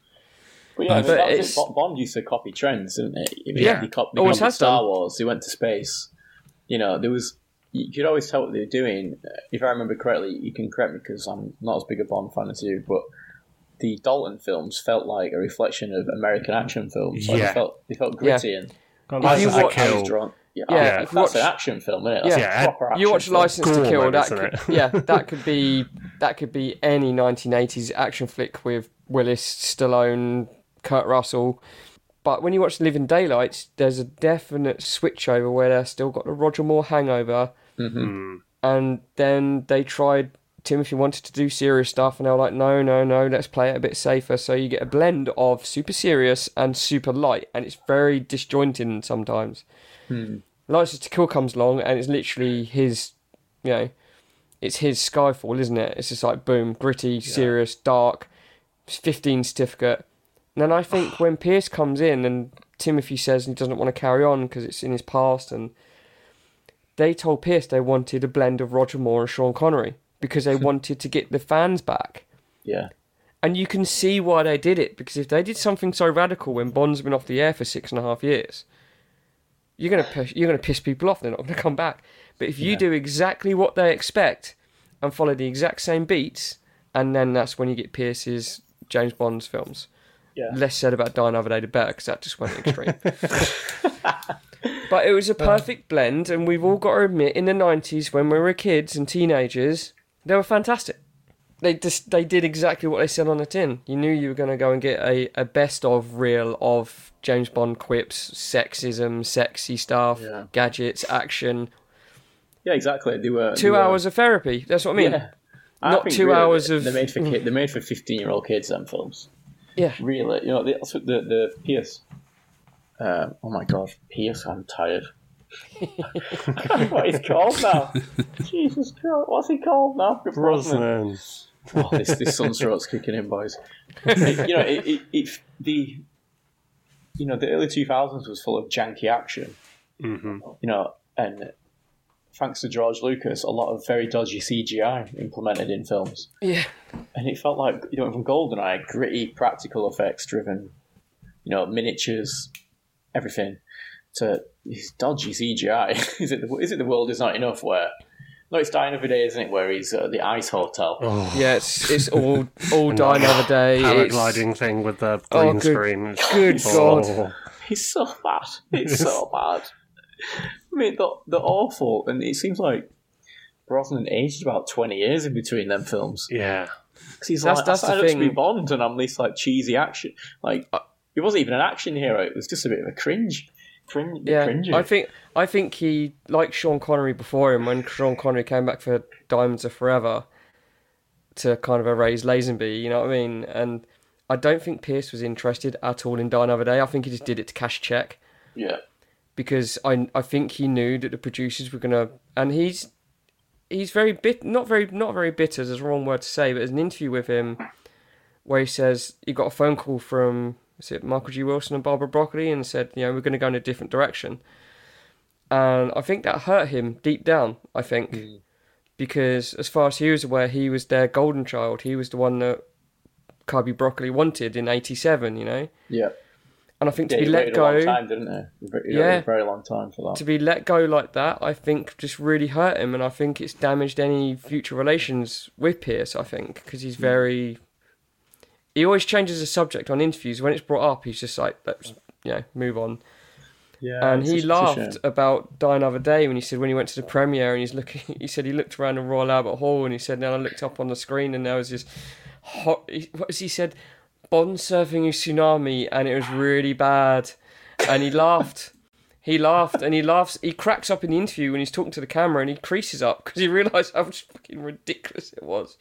Yeah, um, but it's, just, Bond used to copy trends, didn't it? I mean, yeah, he copied, always has Star done. Wars. He went to space. You know, there was you could always tell what they were doing. Uh, if I remember correctly, you can correct me because I'm not as big a Bond fan as you, but the Dalton films felt like a reflection of American action films. Like yeah. they felt they felt gritty yeah. and. God, license to kill. Drawn, yeah, yeah. That's watch, an action film, isn't it? That's yeah, you watch License to Kill. That could, [laughs] yeah, that [laughs] could be that could be any 1980s action flick with Willis, Stallone, Kurt Russell. But when you watch Living Daylights, there's a definite switch over where they've still got the Roger Moore hangover, mm-hmm. hmm. and then they tried. Timothy wanted to do serious stuff, and they were like, "No, no, no, let's play it a bit safer." So you get a blend of super serious and super light, and it's very disjointing sometimes. License to Kill comes along, and it's literally his, you know, it's his Skyfall, isn't it? It's just like boom, gritty, serious, dark, 15 certificate. And then I think when Pierce comes in and Timothy says he doesn't want to carry on because it's in his past, and they told Pierce they wanted a blend of Roger Moore and Sean Connery because they [laughs] wanted to get the fans back. Yeah. And you can see why they did it because if they did something so radical when Bond's been off the air for six and a half years, you're gonna piss, you're gonna piss people off. They're not gonna come back. But if you do exactly what they expect and follow the exact same beats, and then that's when you get Pierce's James Bond's films. Yeah. Less said about Die Another Day, the better, because that just went extreme. [laughs] [laughs] but it was a uh. perfect blend, and we've all got to admit, in the '90s when we were kids and teenagers, they were fantastic they just they did exactly what they said on the tin. You knew you were going to go and get a, a best of reel of James Bond quips, sexism, sexy stuff, Yeah. gadgets, action. Yeah, exactly. They were Two they were- hours of therapy. That's what I mean. Yeah. I Not two really hours of- They're made for kid. They're made for fifteen-year-old kids. Them films. Yeah. Really, you know, the also the the Pierce. Uh, oh my god, Pierce! I'm tired. I can't remember what he's called now. [laughs] Jesus Christ, what's he called now? Brosnan. Brosnan. Oh, this this sunstroke's kicking in, boys. It- you know, it, it, it the you know the early two thousands was full of janky action. Mm-hmm. You know, and thanks to George Lucas, a lot of very dodgy CGI implemented in films, Yeah. and it felt like you know from Goldeneye, gritty practical effects driven, you know, miniatures, everything, to dodgy CGI. [laughs] is it the, is it the world is not enough? Where no, it's Die Another Day, isn't it? Where he's at the ice hotel. Oh, Yeah, it's it's all all [laughs] die another day. It's- paragliding thing with the Oh, green good- screen. good Oh. God. It's so bad. It's so [laughs] bad. I mean, they're, they're awful, and it seems like Brosnan aged about twenty years in between them films. Yeah. 'Cause he's That's- like, that's I the up to be. Bond, and I'm this like cheesy action. Like it wasn't even an action hero; it was just a bit of a cringe, cringe, Yeah, cringy. I think I think he like Sean Connery before him when Sean Connery came back for Diamonds Are Forever to kind of erase Lazenby, you know what I mean? And I don't think Pierce was interested at all in Die Another Day. I think he just did it to cash check yeah, because I I think he knew that the producers were gonna and he's he's very bit not very not very bitter is the wrong word to say, but there's an interview with him where he says he got a phone call from is it Michael G. Wilson and Barbara Broccoli and said, you know, we're gonna go in a different direction. And I think that hurt him deep down, I think. Hmm. Because as far as he was aware, he was their golden child. He was the one that Cubby Broccoli wanted in eighty seven, you know? yeah. And I think yeah to be let go a long time, didn't he? Very- Yeah. very long time for that. to be let go like that, I think just really hurt him, and I think it's damaged any future relations with Pierce. I think because he's hmm. very, he always changes the subject on interviews. When it's brought up, he's just like, let's you know move on. Yeah, And he a- it's a shame. laughed about Die Another Day when he said when he went to the premiere and he's looking. [laughs] He said he looked around the Royal Albert Hall and he said then I looked up on the screen and there was this hot. What he said? Bond surfing a tsunami and it was really bad, and he laughed. He laughed and he laughs. He cracks up in the interview when he's talking to the camera and he creases up because he realised how fucking ridiculous it was.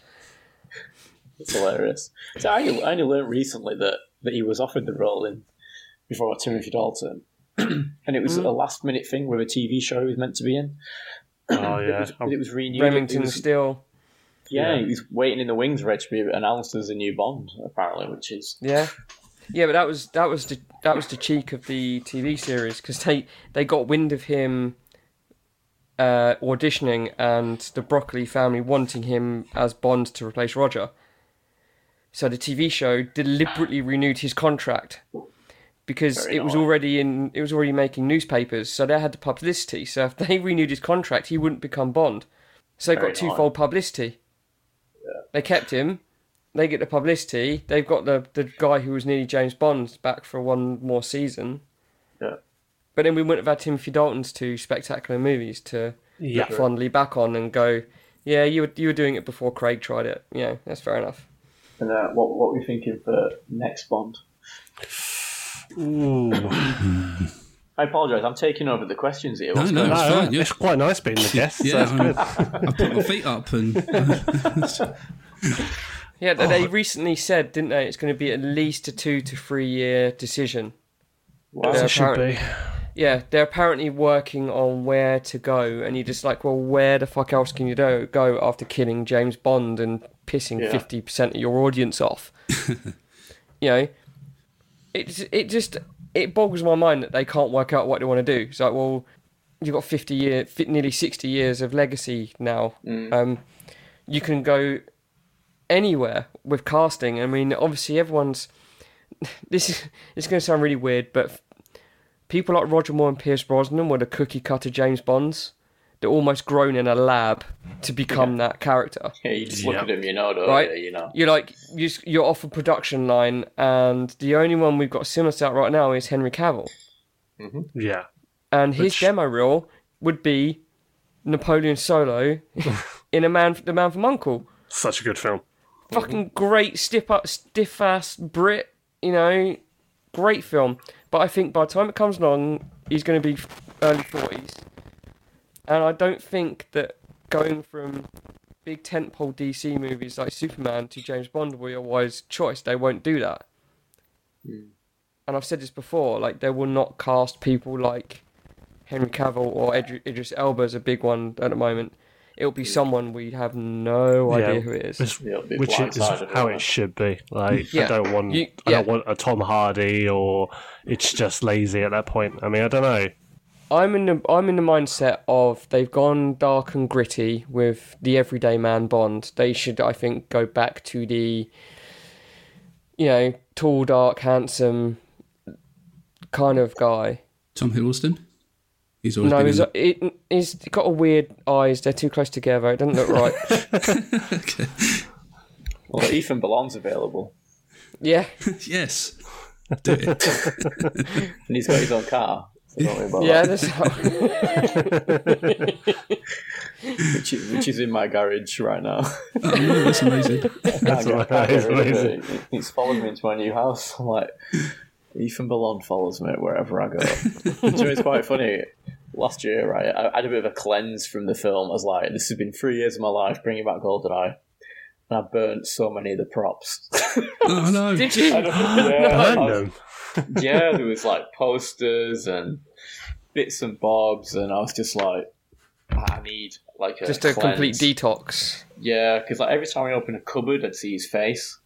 It's hilarious. So I only, I only learned recently that, that he was offered the role in before Timothy Dalton, [clears throat] and it was Mm. a last minute thing with a TV show he was meant to be in. Oh, [clears throat] It yeah. was, but it was renewed. It Remington was- Steele. Yeah, Yeah. he was waiting in the wings for it to be announced as a new Bond, apparently, which is Yeah, yeah, but that was that was the that was the cheek of the TV series because they they got wind of him uh, auditioning and the Broccoli family wanting him as Bond to replace Roger. So the TV show deliberately renewed his contract because Very it was nice. already in it was already making newspapers, so they had the publicity. So if they [laughs] renewed his contract, he wouldn't become Bond. So they Very got twofold publicity. They kept him. They get the publicity. They've got the the guy who was nearly James Bond back for one more season. Yeah. But then we wouldn't have had Timothy Dalton's two spectacular movies to Yeah. look fondly back on and go, yeah, you were you were doing it before Craig tried it. Yeah, that's fair enough. And uh, what what were you thinking for next Bond? Ooh. I apologise. I'm taking over the questions here. No, What's no, going it's fine. Yeah, It's quite nice being the guest. yeah. so I'm- I put my feet up and [laughs] Yeah, they they recently said, didn't they? It's going to be at least a two to three year decision. Wow. As Yeah, it should be. yeah, they're apparently working on where to go, and you're just like, well, where the fuck else can you do, go after killing James Bond and pissing Yeah. fifty percent of your audience off? [laughs] you know, it it just it boggles my mind that they can't work out what they want to do. It's like, well, you've got fifty year, nearly sixty years of legacy now. Um, you can go anywhere with casting. I mean, obviously, everyone's. [laughs] This is it's going to sound really weird, but people like Roger Moore and Pierce Brosnan were the cookie cutter James Bonds. They're almost grown in a lab to become that character, [laughs] Yeah, you just look Yeah. at him, you know, don't right? you? You know. You're like you, you're off a production line, and the only one we've got similar to that right now is Henry Cavill, mm-hmm. Yeah. and his Which- demo reel would be Napoleon Solo [laughs] in a man, the Man from Uncle. Such a good film. fucking great stiff up stiff ass Brit, you know, great film. But I think by the time it comes along, he's going to be early forties, and I don't think that going from big tentpole DC movies like Superman to James Bond will be a wise choice. They won't do that. Hmm. And I've said this before, like they will not cast people like Henry Cavill or Idri- Idris Elba is a big one at the moment. It'll be hmm. someone we have no idea who it is. Which, Yeah, it'll be which is how it it? should be. Like Yeah. I don't want You- I don't want a Tom Hardy or it's just lazy at that point. I mean, I don't know. I'm in the I'm in the mindset of they've gone dark and gritty with the everyday man Bond. They should, I think, go back to the you know tall, dark, handsome kind of guy. Tom Hiddleston. He's always No, been he's, in it, he's got a weird eyes. They're too close together. It doesn't look right. [laughs] okay. Well, Ethan Ballon's available, yeah, [laughs] yes. Do it. [laughs] and he's got his own car. So don't worry about yeah. that. That's [laughs] Which is, which is in my garage right now. Oh, no, that's amazing. [laughs] That's I what- that is get rid of amazing. it. He's followed me into my new house. I'm like, Ethan Ballon follows me wherever I go. [laughs] Do you it's quite funny. Last year, right, I I had a bit of a cleanse from the film. I was like, this has been three years of my life bringing back GoldenEye. And I burnt so many of the props. Oh no. did [gasps] you? yeah, I Burn was- them. yeah, there was like posters and bits and bobs, and I was just like, I need like a Just a complete detox. Yeah, because like every time I open a cupboard, I'd see his face.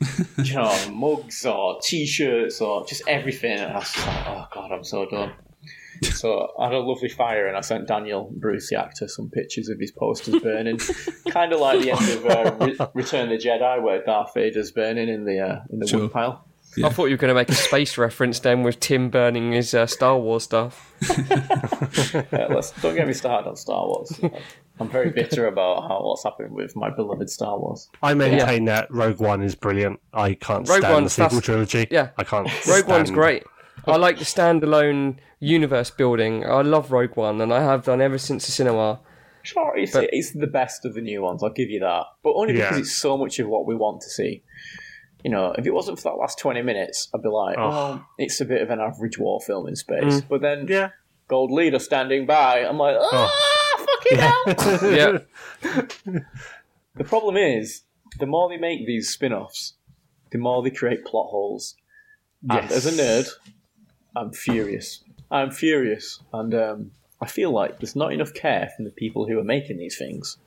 [laughs] you know, mugs or t-shirts or just everything, and I was just like, oh god, I'm so done. So I had a lovely fire, and I sent Daniel Bruce, the actor, some pictures of his posters burning, [laughs] kind of like the end of uh, Re- Return of the Jedi, where Darth Vader's burning in the uh, in the Sure. wood pile. I thought you were going to make a space reference then with Tim burning his uh, Star Wars stuff. [laughs] Let's don't get me started on Star Wars. I'm very bitter about how what's happened with my beloved Star Wars. I maintain that Rogue One is brilliant. I can't Rogue stand One's the sequel trilogy. yeah. I can't. Rogue One's great. I like the standalone universe building. I love Rogue One, and I have done ever since the cinema. Sure, it's, But- it's the best of the new ones. I'll give you that, but only because Yeah. it's so much of what we want to see. You know, if it wasn't for that last twenty minutes, I'd be like, Oh. "Oh, it's a bit of an average war film in space." But then, Yeah. Gold Leader standing by, I'm like, "Ah, fucking hell!" [laughs] Yeah, [laughs] The problem is, the more they make these spin-offs, the more they create plot holes. And Yes. as a nerd, I'm furious. I'm furious, and um, I feel like there's not enough care from the people who are making these things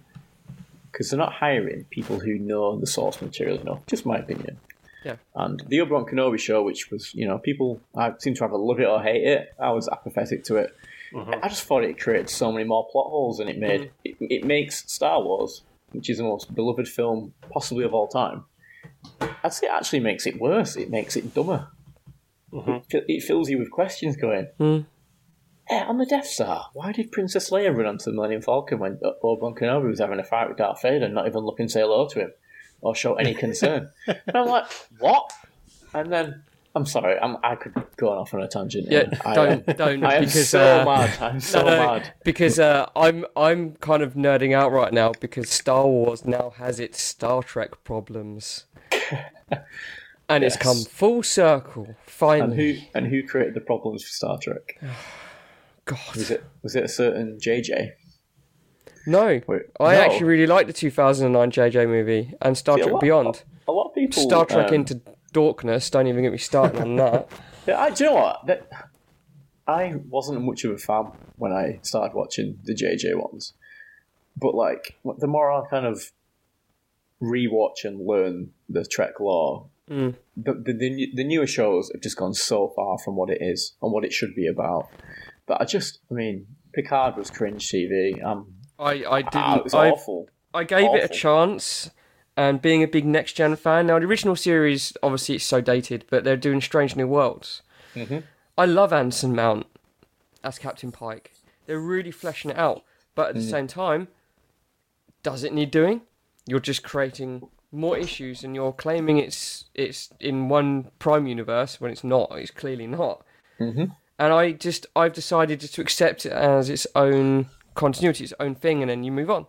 because they're not hiring people who know the source material enough. Just my opinion. Yeah. And the Obi Wan Kenobi show, which was, you know, people I seem to either love it or hate it. I was apathetic to it. Mm-hmm. I just thought it created so many more plot holes, and it made mm-hmm. it, it makes Star Wars, which is the most beloved film possibly of all time. I'd say it actually makes it worse. It makes it dumber. Mm-hmm. It, fi- it fills you with questions going, hmm. Eh, on the Death Star, why did Princess Leia run onto the Millennium Falcon when Obi-Wan Kenobi was having a fight with Darth Vader and not even looking to say hello to him or show any concern? [laughs] and I'm like, what? And then, I'm sorry, I'm, I could go off on a tangent. yeah. I, Don't am- don't [laughs] I am because so uh, mad. I'm so no, no, mad. because uh, I'm I'm kind of nerding out right now because Star Wars now has its Star Trek problems, [laughs] and it's come full circle finally. And who and who created the problems for Star Trek? [sighs] God, Was it was it a certain JJ? no. Wait, I no. actually really liked the 2009 JJ movie and Star See, a Trek lot- Beyond. A lot of people. Star Trek um, into Darkness. Don't even get me started on that. [laughs] Yeah, I, do you know what? That, I wasn't much of a fan when I started watching the JJ ones, but like the more I kind of rewatch and learn the Trek lore, Mm. the, the the the newer shows have just gone so far from what it is and what it should be about. But I just, I mean, Picard was cringe TV. Um, I I didn't. ah, it was I awful. I gave it a chance, and being a big next gen fan. Now the original series, obviously, it's so dated, but they're doing Strange New Worlds. Mm-hmm. I love Anson Mount as Captain Pike. They're really fleshing it out, but at the Mm. same time, does it need doing? You're just creating more issues, and you're claiming it's it's in one Prime universe when it's not. It's clearly not. Mm-hmm. And I just I've decided to accept it as its own continuity, its own thing, and then you move on.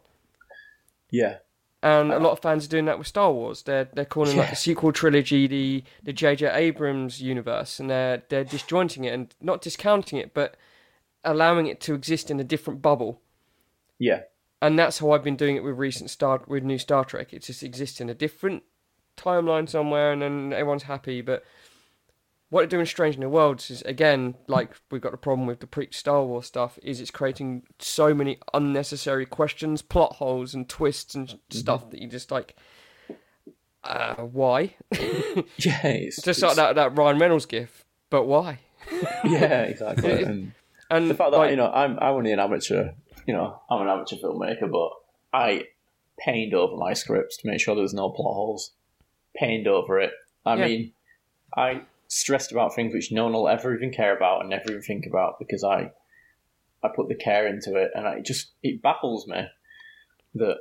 Yeah, And a lot of fans are doing that with Star Wars. They're they're calling like Yeah. the sequel trilogy the the J.J. Abrams universe, and they're they're disjointing it and not discounting it, but allowing it to exist in a different bubble. yeah, And that's how I've been doing it with recent Star with new Star Trek. It just exists in a different timeline somewhere, and then everyone's happy. But what they're doing in Strange New Worlds is again like we've got the problem with the pre Star Wars stuff. Is it's creating so many unnecessary questions, plot holes, and twists and stuff that you just like. Uh, why? [laughs] yeah. It's Just like that that Ryan Reynolds gif. But why? [laughs] Yeah, exactly. and And the fact that like, you know, I'm I'm only an amateur. You know, I'm an amateur filmmaker, but I pained over my scripts to make sure there was no plot holes. Pained over it. I Yeah. mean, I stressed about things which no one will ever even care about and never even think about because I I put the care into it, and it just it baffles me that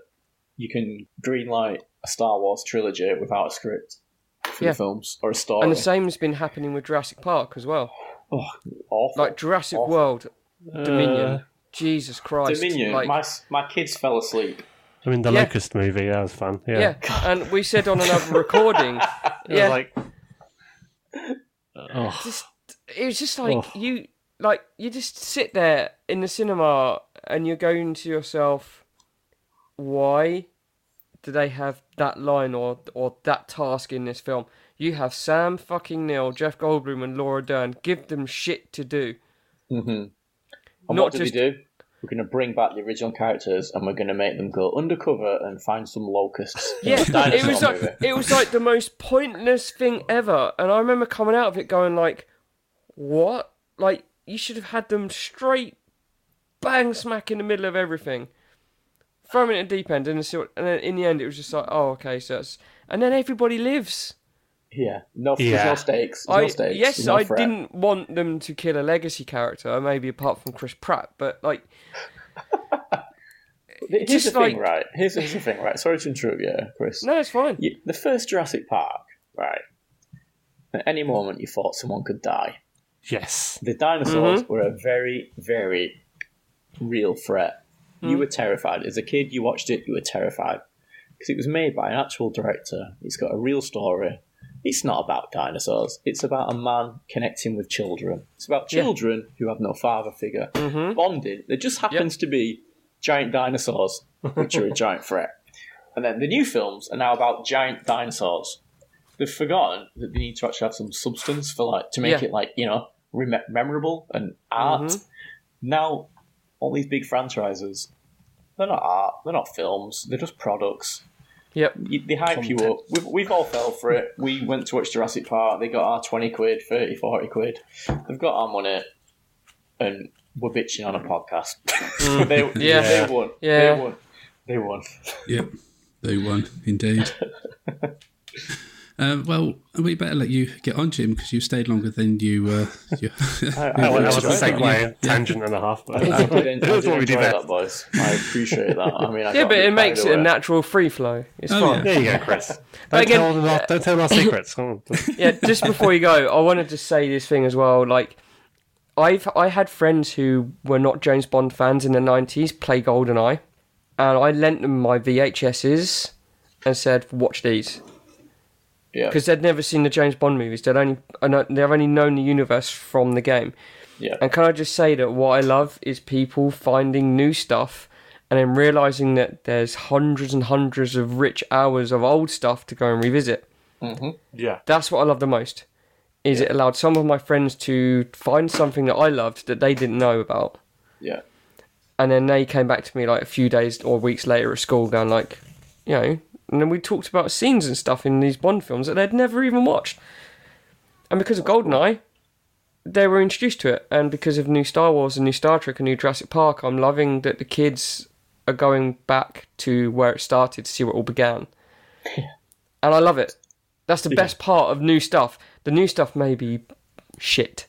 you can greenlight a Star Wars trilogy without a script for Yeah. the films or a story. and the same has been happening with Jurassic Park as well. oh, awful. Like Jurassic Awful. World, Dominion. Uh, Jesus Christ. Dominion. Like, my my kids fell asleep. I mean, the Yeah. Locust movie, that was fun. Yeah. yeah. and we said on another recording, [laughs] yeah, like. Oh, just it was just like Oh. you like you just sit there in the cinema and you're going to yourself, why do they have that line or or that task in this film? You have Sam fucking Neill, Jeff Goldblum, and Laura Dern. Give them shit to do. Mm-hmm. And Not what did just- we do? We're going to bring back the original characters and we're going to make them go undercover and find some locusts. [laughs] Yeah, It's [laughs] a dinosaur it was like movie. it was like the most pointless thing ever, and I remember coming out of it going like, "What? Like you should have had them straight, bang smack in the middle of everything, throw them in the deep end, and then see what, and then in the end it was just like, oh okay, so it's, and then everybody lives. Yeah, no, there's Yeah. no stakes. There's I no stakes. yes, no I threat. didn't want them to kill a legacy character, maybe apart from Chris Pratt, but like, [laughs] Here's just the thing, like- right? Here's, here's the thing, right? Sorry to interrupt you, Chris. no, it's fine. You- the first Jurassic Park, right? At any moment, you thought someone could die. yes. The dinosaurs Mm-hmm. were a very, very real threat. Hmm. You were terrified. As a kid, you watched it, you were terrified. Because it was made by an actual director. It's got a real story. It's not about dinosaurs. It's about a man connecting with children. It's about Yeah. children who have no father figure. Mhm. Bonding. There just happens to be giant dinosaurs, which are a giant [laughs] threat. And then the new films are now about giant dinosaurs. They've forgotten that they need to actually have some substance for like to make Yeah. it like you know rem- memorable and art. Mhm. Now, all these big franchises, they're not art. They're not films. They're just products. Yep. You, they hype you up. We've, we've all fell for it. We went to watch Jurassic Park. They got our 20 quid, 30, 40 quid. They've got our money, and we're bitching on a podcast. [laughs] they, [laughs] Mm. Yeah. they won. Yeah. They won. They won. Yep, they won indeed. [laughs] Uh, well, we better let you get on, Jim, because you stayed longer than you. Uh, [laughs] you [laughs] I, That was, that was a enjoyed segue, tangent and a half. But [laughs] I did, en- I That's what we do best. that, boys. I appreciate that. I mean, I Yeah, but it makes carried it a natural free flow. It's Oh, fine. yeah. There you go, Chris. Don't, again- tell, them our, don't tell them our secrets. Yeah, just before you go, I wanted to say this thing as well. Like, I've I had friends who were not James Bond fans in the nineties play GoldenEye, and I lent them my VHSs and said, "Watch these," Yeah. because they'd never seen the James Bond movies. They'd only uh, they've only known the universe from the game. Yeah. And can I just say that what I love is people finding new stuff and then realizing that there's hundreds and hundreds of rich hours of old stuff to go and revisit. Mm-hmm. Yeah. That's what I love the most. is it allowed some of my friends to find something that I loved that they didn't know about. Yeah. And then they came back to me like a few days or weeks later at school going like, you know, and then we talked about scenes and stuff in these Bond films that they'd never even watched. And because of GoldenEye, they were introduced to it. And because of new Star Wars and new Star Trek and new Jurassic Park, I'm loving that the kids are going back to where it started to see where it all began. And I love it. That's the best part of new stuff. The new stuff may be shit,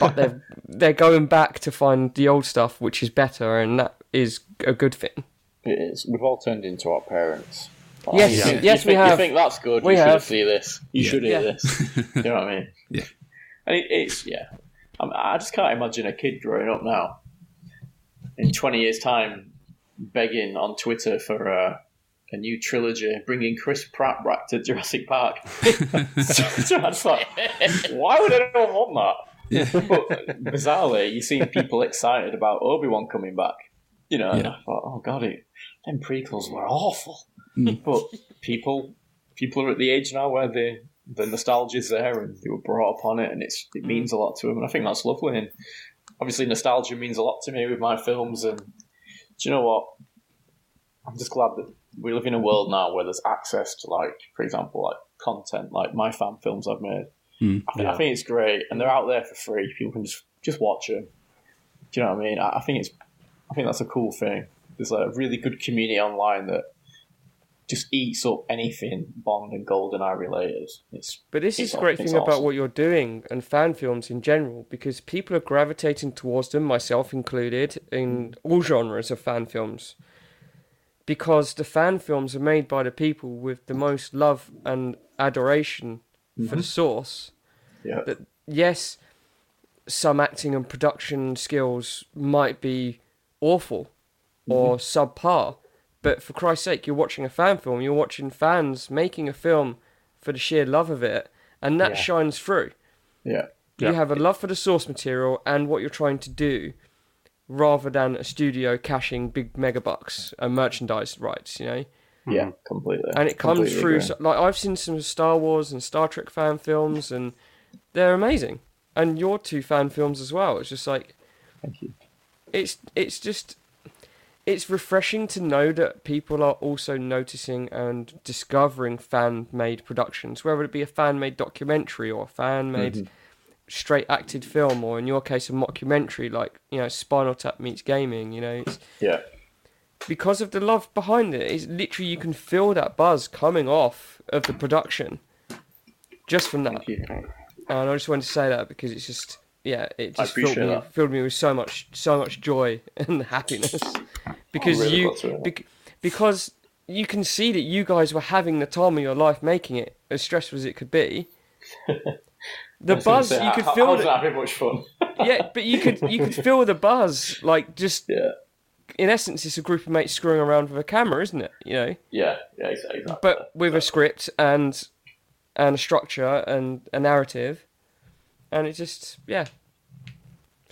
but they're [laughs] they're going back to find the old stuff, which is better, and that is a good thing. It is. We've all turned into our parents. Yes, You think- yes, you we think, You think that's good? We you should have. see this. You Yeah. should hear Yeah. this. [laughs] you know what I mean? Yeah. And it, it's yeah. I, I just can't imagine a kid growing up now in twenty years' time begging on Twitter for uh, a new trilogy, bringing Chris Pratt back to Jurassic Park. [laughs] so, so I was like, why would anyone want that? But bizarrely, you see people excited about Obi Wan coming back. You know, and Yeah. I thought, oh god, it, them prequels were awful. [laughs] But people, people are at the age now where the the nostalgia's there and they were brought up on it, and it's it means a lot to them, and I think that's lovely. And obviously, nostalgia means a lot to me with my films. And do you know what? I'm just glad that we live in a world now where there's access to, like, for example, like content, like my fan films I've made. Mm. I, think, I think it's great, and they're out there for free. People can just just watch them. Do you know what I mean? I, I think it's, I think that's a cool thing. There's a really good community online that just eats up anything Bond and GoldenEye related. It's But this is a great thing about what you're doing and fan films in general, because people are gravitating towards them, myself included, in all genres of fan films. Because the fan films are made by the people with the most love and adoration for the mm-hmm. source. Yeah. That yes, some acting and production skills might be awful or mm-hmm. subpar, but for Christ's sake, you're watching a fan film. You're watching fans making a film for the sheer love of it, and that Yeah. shines through. Yeah. You Yeah. have a love for the source material and what you're trying to do, rather than a studio cashing big mega bucks and merchandise rights. You know, Yeah, completely. and it comes Completely through. So, like I've seen some Star Wars and Star Trek fan films, and they're amazing. And your two fan films as well. It's just like Thank you. it's it's just it's refreshing to know that people are also noticing and discovering fan made productions, whether it be a fan made documentary or a fan made Mm-hmm. straight acted film, or in your case a mockumentary like you know Spinal Tap meets gaming. You know, it's Yeah. because of the love behind it. It's literally you can feel that buzz coming off of the production just from that. And I just wanted to say that because it's just yeah, it just filled me that. filled me with so much so much joy [laughs] and happiness because really you glad to hear that. bec- because you can see that you guys were having the time of your life making it as stressful as it could be. [laughs] The I was gonna buzz say, you could I, feel wasn't that, having much fun. yeah, but you could you could [laughs] feel the buzz like just yeah. in essence it's a group of mates screwing around with a camera, isn't it? You know, Yeah. Yeah. Exactly. exactly. but with a script and and a structure and a narrative, and it just yeah,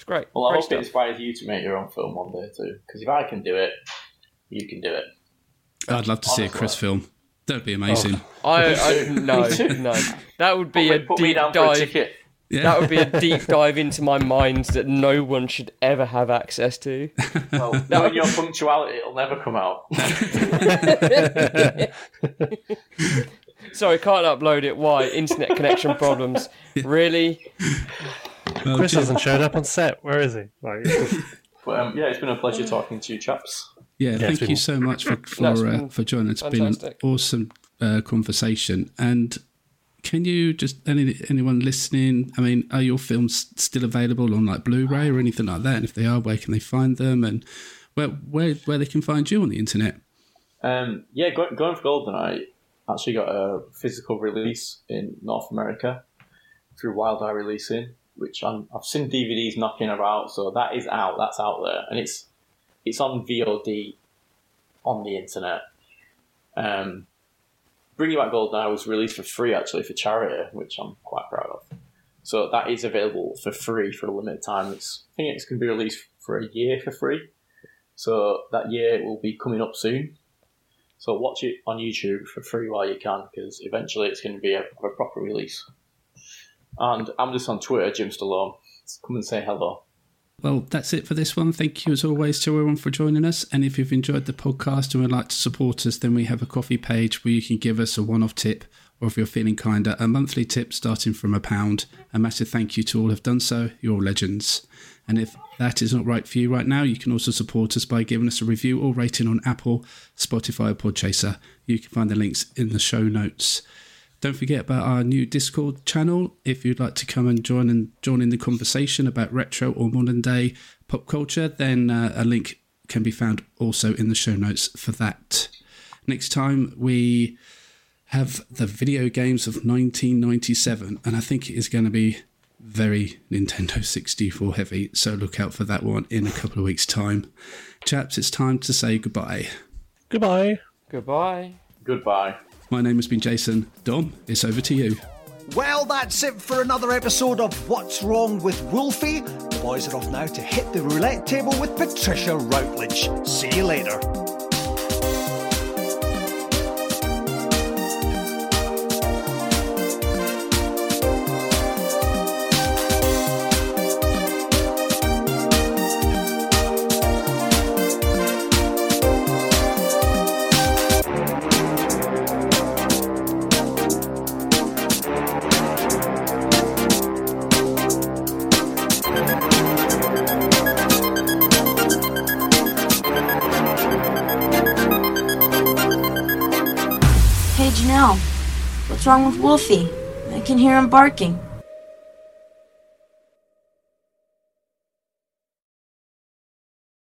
it's great. well, I great hope it inspires you to make your own film one day too. Because if I can do it, you can do it. I'd love to see a Chris film. That'd be amazing. Oh, I, I Me [laughs] too. no no that would be Put a me, deep down for a dive. Yeah. That would be a deep [laughs] dive into my mind that no one should ever have access to. Well, knowing your punctuality, it'll never come out. [laughs] Sorry, can't upload it. Why? Internet connection problems. Really? Well, Chris hasn't showed up on set. Where is he? Like, [laughs] But um, yeah, it's been a pleasure talking to you, chaps. Yeah, thank it's you so much for for, No, uh, for joining. It's been an awesome uh, conversation. And can you just any anyone listening? I mean, are your films still available on like Blu-ray or anything like that? And if they are, where can they find them? And where where where they can find you on the internet? Um, yeah, go, going for Goldeneye actually got a physical release in North America through Wild Eye Releasing, which I'm, I've seen DVDs knocking about, so that is out. That's out there, and it's it's on VOD on the internet. Um, Bringing Back Goldeneye was released for free actually for charity, which I'm quite proud of. So that is available for free for a limited time. It's, I think it's going to be released for a year for free. So that year will be coming up soon. So watch it on YouTube for free while you can, because eventually it's going to be a, a proper release. And I'm just on Twitter, Jim Stallone. Come and say hello. Well, that's it for this one. Thank you as always to everyone for joining us. And if you've enjoyed the podcast and would like to support us, then we have a Ko-fi page where you can give us a one off tip, or if you're feeling kinder, a monthly tip starting from a pound. A massive thank you to all who have done so. You're all legends. And if that is not right for you right now, you can also support us by giving us a review or rating on Apple, Spotify, or Podchaser. You can find the links in the show notes. Don't forget about our new Discord channel. If you'd like to come and join and join in the conversation about retro or modern day pop culture, then uh, a link can be found also in the show notes for that. Next time we have the video games of 1997, and I think it is going to be very Nintendo 64 heavy. So look out for that one in a couple of weeks' time. Chaps, it's time to say goodbye. Goodbye. Goodbye. Goodbye. My name has been Jason. Dom, it's over to you. Well, that's it for another episode of What's Wrong with Wolfie. The boys are off now to hit the roulette table with Patricia Routledge. See you later. Wrong with Wolfie? I can hear him barking.